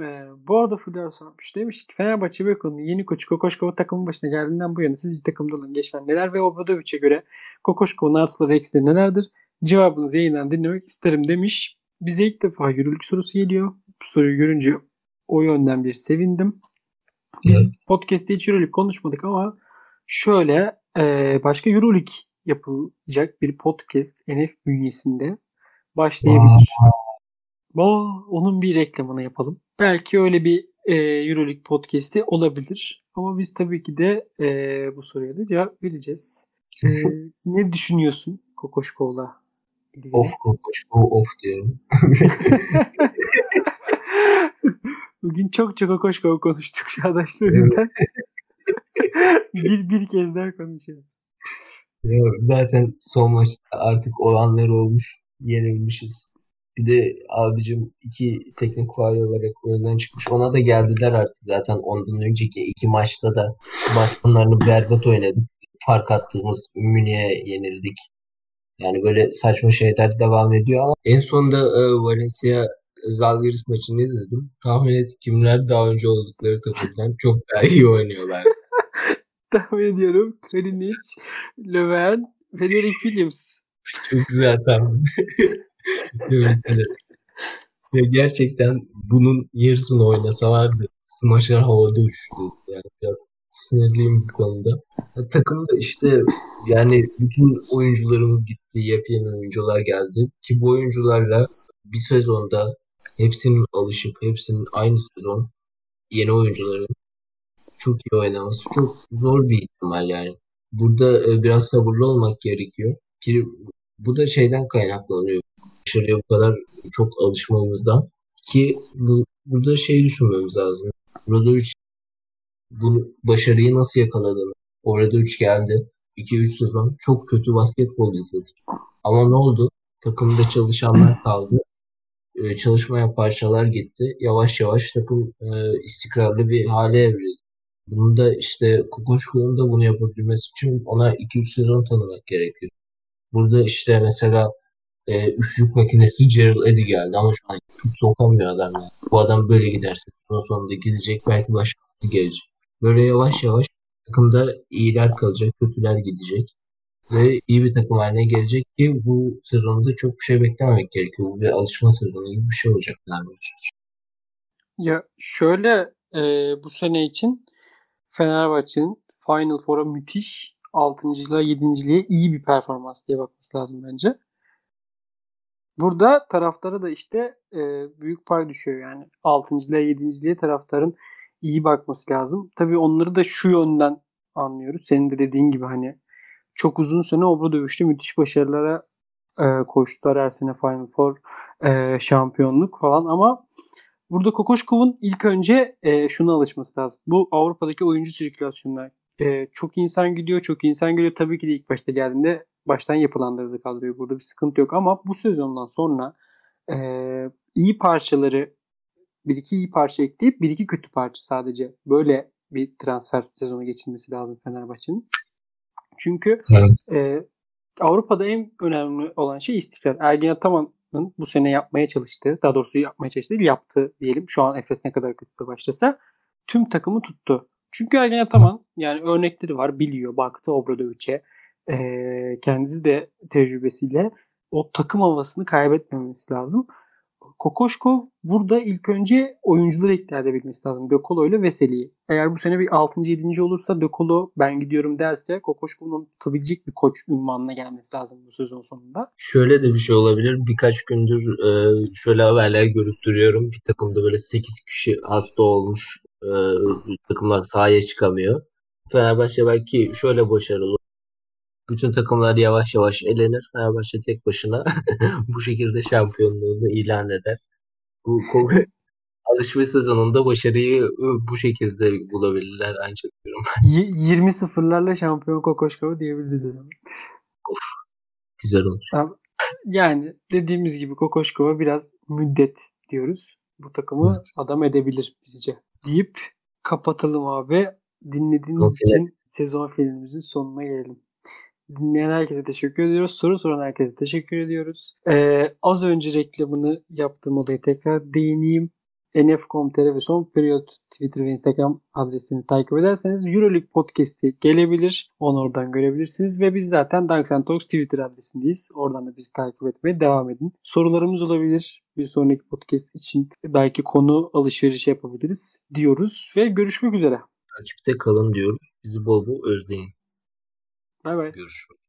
Ee, bu arada Fulya sormuş. Demiş ki Fenerbahçe Beko'nun yeni koçu Kokoşkova takımın başına geldiğinden bu yana sizce takımda olan geçmen neler ve Obradovic'e göre Kokoşkova'nın artıları eksileri nelerdir? Cevabınızı yayından dinlemek isterim demiş. Bize ilk defa yürürlük sorusu geliyor. Bu soruyu görünce o yönden bir sevindim. Biz evet. podcast'te hiç yürürlük konuşmadık ama şöyle e, başka yürürlük yapılacak bir podcast NF bünyesinde başlayabilir. Aa, onun bir reklamını yapalım. Belki öyle bir e, Euroleague podcast'i olabilir. Ama biz tabii ki de e, bu soruya da cevap vereceğiz. E, ne düşünüyorsun Kokoşkov'la ilgili? Of Kokoşkov of diyorum. Bugün çok çok Kokoşkov konuştuk yüzden. bir, bir kez daha konuşacağız. Ya, zaten son maçta artık olanlar olmuş. Yenilmişiz. Bir de abicim iki teknik faal olarak oyundan çıkmış. Ona da geldiler artık zaten ondan önceki iki maçta da başkanlarını berbat oynadık. Fark attığımız Münih'e yenildik. Yani böyle saçma şeyler devam ediyor ama en sonunda e, Valencia Zalgiris maçını izledim. Tahmin et kimler daha önce oldukları takımdan çok daha iyi oynuyorlar. Tahmin ediyorum. Kalinic, Löwen, Frederick Williams. Çok güzel tahmin. ya gerçekten bunun yarısını oynasalardı smaçlar havada uçtu. Yani biraz sinirliyim bu konuda. Ya, takımda işte yani bütün oyuncularımız gitti. Yepyeni oyuncular geldi. Ki bu oyuncularla bir sezonda hepsinin alışıp hepsinin aynı sezon yeni oyuncuların çok iyi oynaması çok zor bir ihtimal yani. Burada e, biraz sabırlı olmak gerekiyor. Ki bu da şeyden kaynaklanıyor. Dışarıya bu kadar çok alışmamızdan. Ki bu, burada şey düşünmemiz lazım. Rodovic bu başarıyı nasıl yakaladığını. Orada 3 geldi. 2-3 sezon çok kötü basketbol izledik. Ama ne oldu? Takımda çalışanlar kaldı. Ee, çalışmaya parçalar gitti. Yavaş yavaş takım e, istikrarlı bir hale evrildi. Bunu da işte Kokoşko'nun da bunu yapabilmesi için ona 2-3 sezon tanımak gerekiyor. Burada işte mesela e, üçlük makinesi Gerald Eddy geldi ama şu an şut sokamıyor adam yani. Bu adam böyle giderse ondan sonunda gidecek belki başka gelecek. Böyle yavaş yavaş takımda iyiler kalacak, kötüler gidecek. Ve iyi bir takım haline gelecek ki bu sezonda çok bir şey beklememek gerekiyor. Bu bir alışma sezonu gibi bir şey olacak Fenerbahçe Ya şöyle e, bu sene için Fenerbahçe'nin Final Four'a müthiş 6. ile 7. iyi bir performans diye bakması lazım bence. burada taraftara da işte e, büyük pay düşüyor yani. 6.lığa 7.liğe taraftarın iyi bakması lazım. Tabii onları da şu yönden anlıyoruz. Senin de dediğin gibi hani çok uzun sene Obra dövüştü. Müthiş başarılara e, koştular her sene Final Four e, şampiyonluk falan ama burada Kokoşkov'un ilk önce e, şuna alışması lazım. Bu Avrupa'daki oyuncu sirkülasyonuna e, çok insan gidiyor, çok insan geliyor. Tabii ki de ilk başta geldiğinde baştan yapılandırdı kadroyu. Burada bir sıkıntı yok ama bu sezondan sonra e, iyi parçaları bir iki iyi parça ekleyip bir iki kötü parça sadece böyle bir transfer sezonu geçirmesi lazım Fenerbahçe'nin. Çünkü Evet. e, Avrupa'da en önemli olan şey istikrar. Ergin Ataman'ın bu sene yapmaya çalıştığı, daha doğrusu yapmaya çalıştığı değil, yaptı diyelim. Şu an Efes ne kadar kötü başlasa tüm takımı tuttu. Çünkü Ergin Ataman yani örnekleri var, biliyor, baktı Obradovic'e. E, kendisi de tecrübesiyle o takım havasını kaybetmemesi lazım. Kokoşkov burada ilk önce oyuncuları ikna edebilmesi lazım. Dökolo ile Veseli'yi. Eğer bu sene bir 6. 7. olursa Dökolo ben gidiyorum derse Kokoşkov'un tutabilecek bir koç ünvanına gelmesi lazım bu sezon sonunda. Şöyle de bir şey olabilir. Birkaç gündür e, şöyle haberler görüp duruyorum. Bir takımda böyle 8 kişi hasta olmuş. E, takımlar sahaya çıkamıyor. Fenerbahçe belki şöyle başarılı. Bütün takımlar yavaş yavaş elenir. Fenerbahçe tek başına bu şekilde şampiyonluğunu ilan eder. Bu alışma sezonunda başarıyı e, bu şekilde bulabilirler ancak diyorum. Y- 20 sıfırlarla şampiyon Kokoşkov'u diyebiliriz o zaman. Güzel olur. Yani dediğimiz gibi Kokoşkov'a biraz müddet diyoruz. Bu takımı Evet. adam edebilir bizce. Deyip kapatalım abi. Dinlediğiniz Sezon için sezon filmimizin sonuna gelelim. Dinleyen herkese teşekkür ediyoruz. Soru soran herkese teşekkür ediyoruz. Ee, az önce reklamını yaptığım olayı tekrar değineyim. NF.com.tr ve son periyot Twitter ve Instagram adresini takip ederseniz Euroleague Podcast'i gelebilir. Onu oradan görebilirsiniz. Ve biz zaten Dunks and Talks Twitter adresindeyiz. Oradan da bizi takip etmeye devam edin. Sorularımız olabilir. Bir sonraki podcast için belki konu alışverişi yapabiliriz diyoruz. Ve görüşmek üzere. Takipte kalın diyoruz. Bizi bol bol özleyin. Bay bay. Görüşmek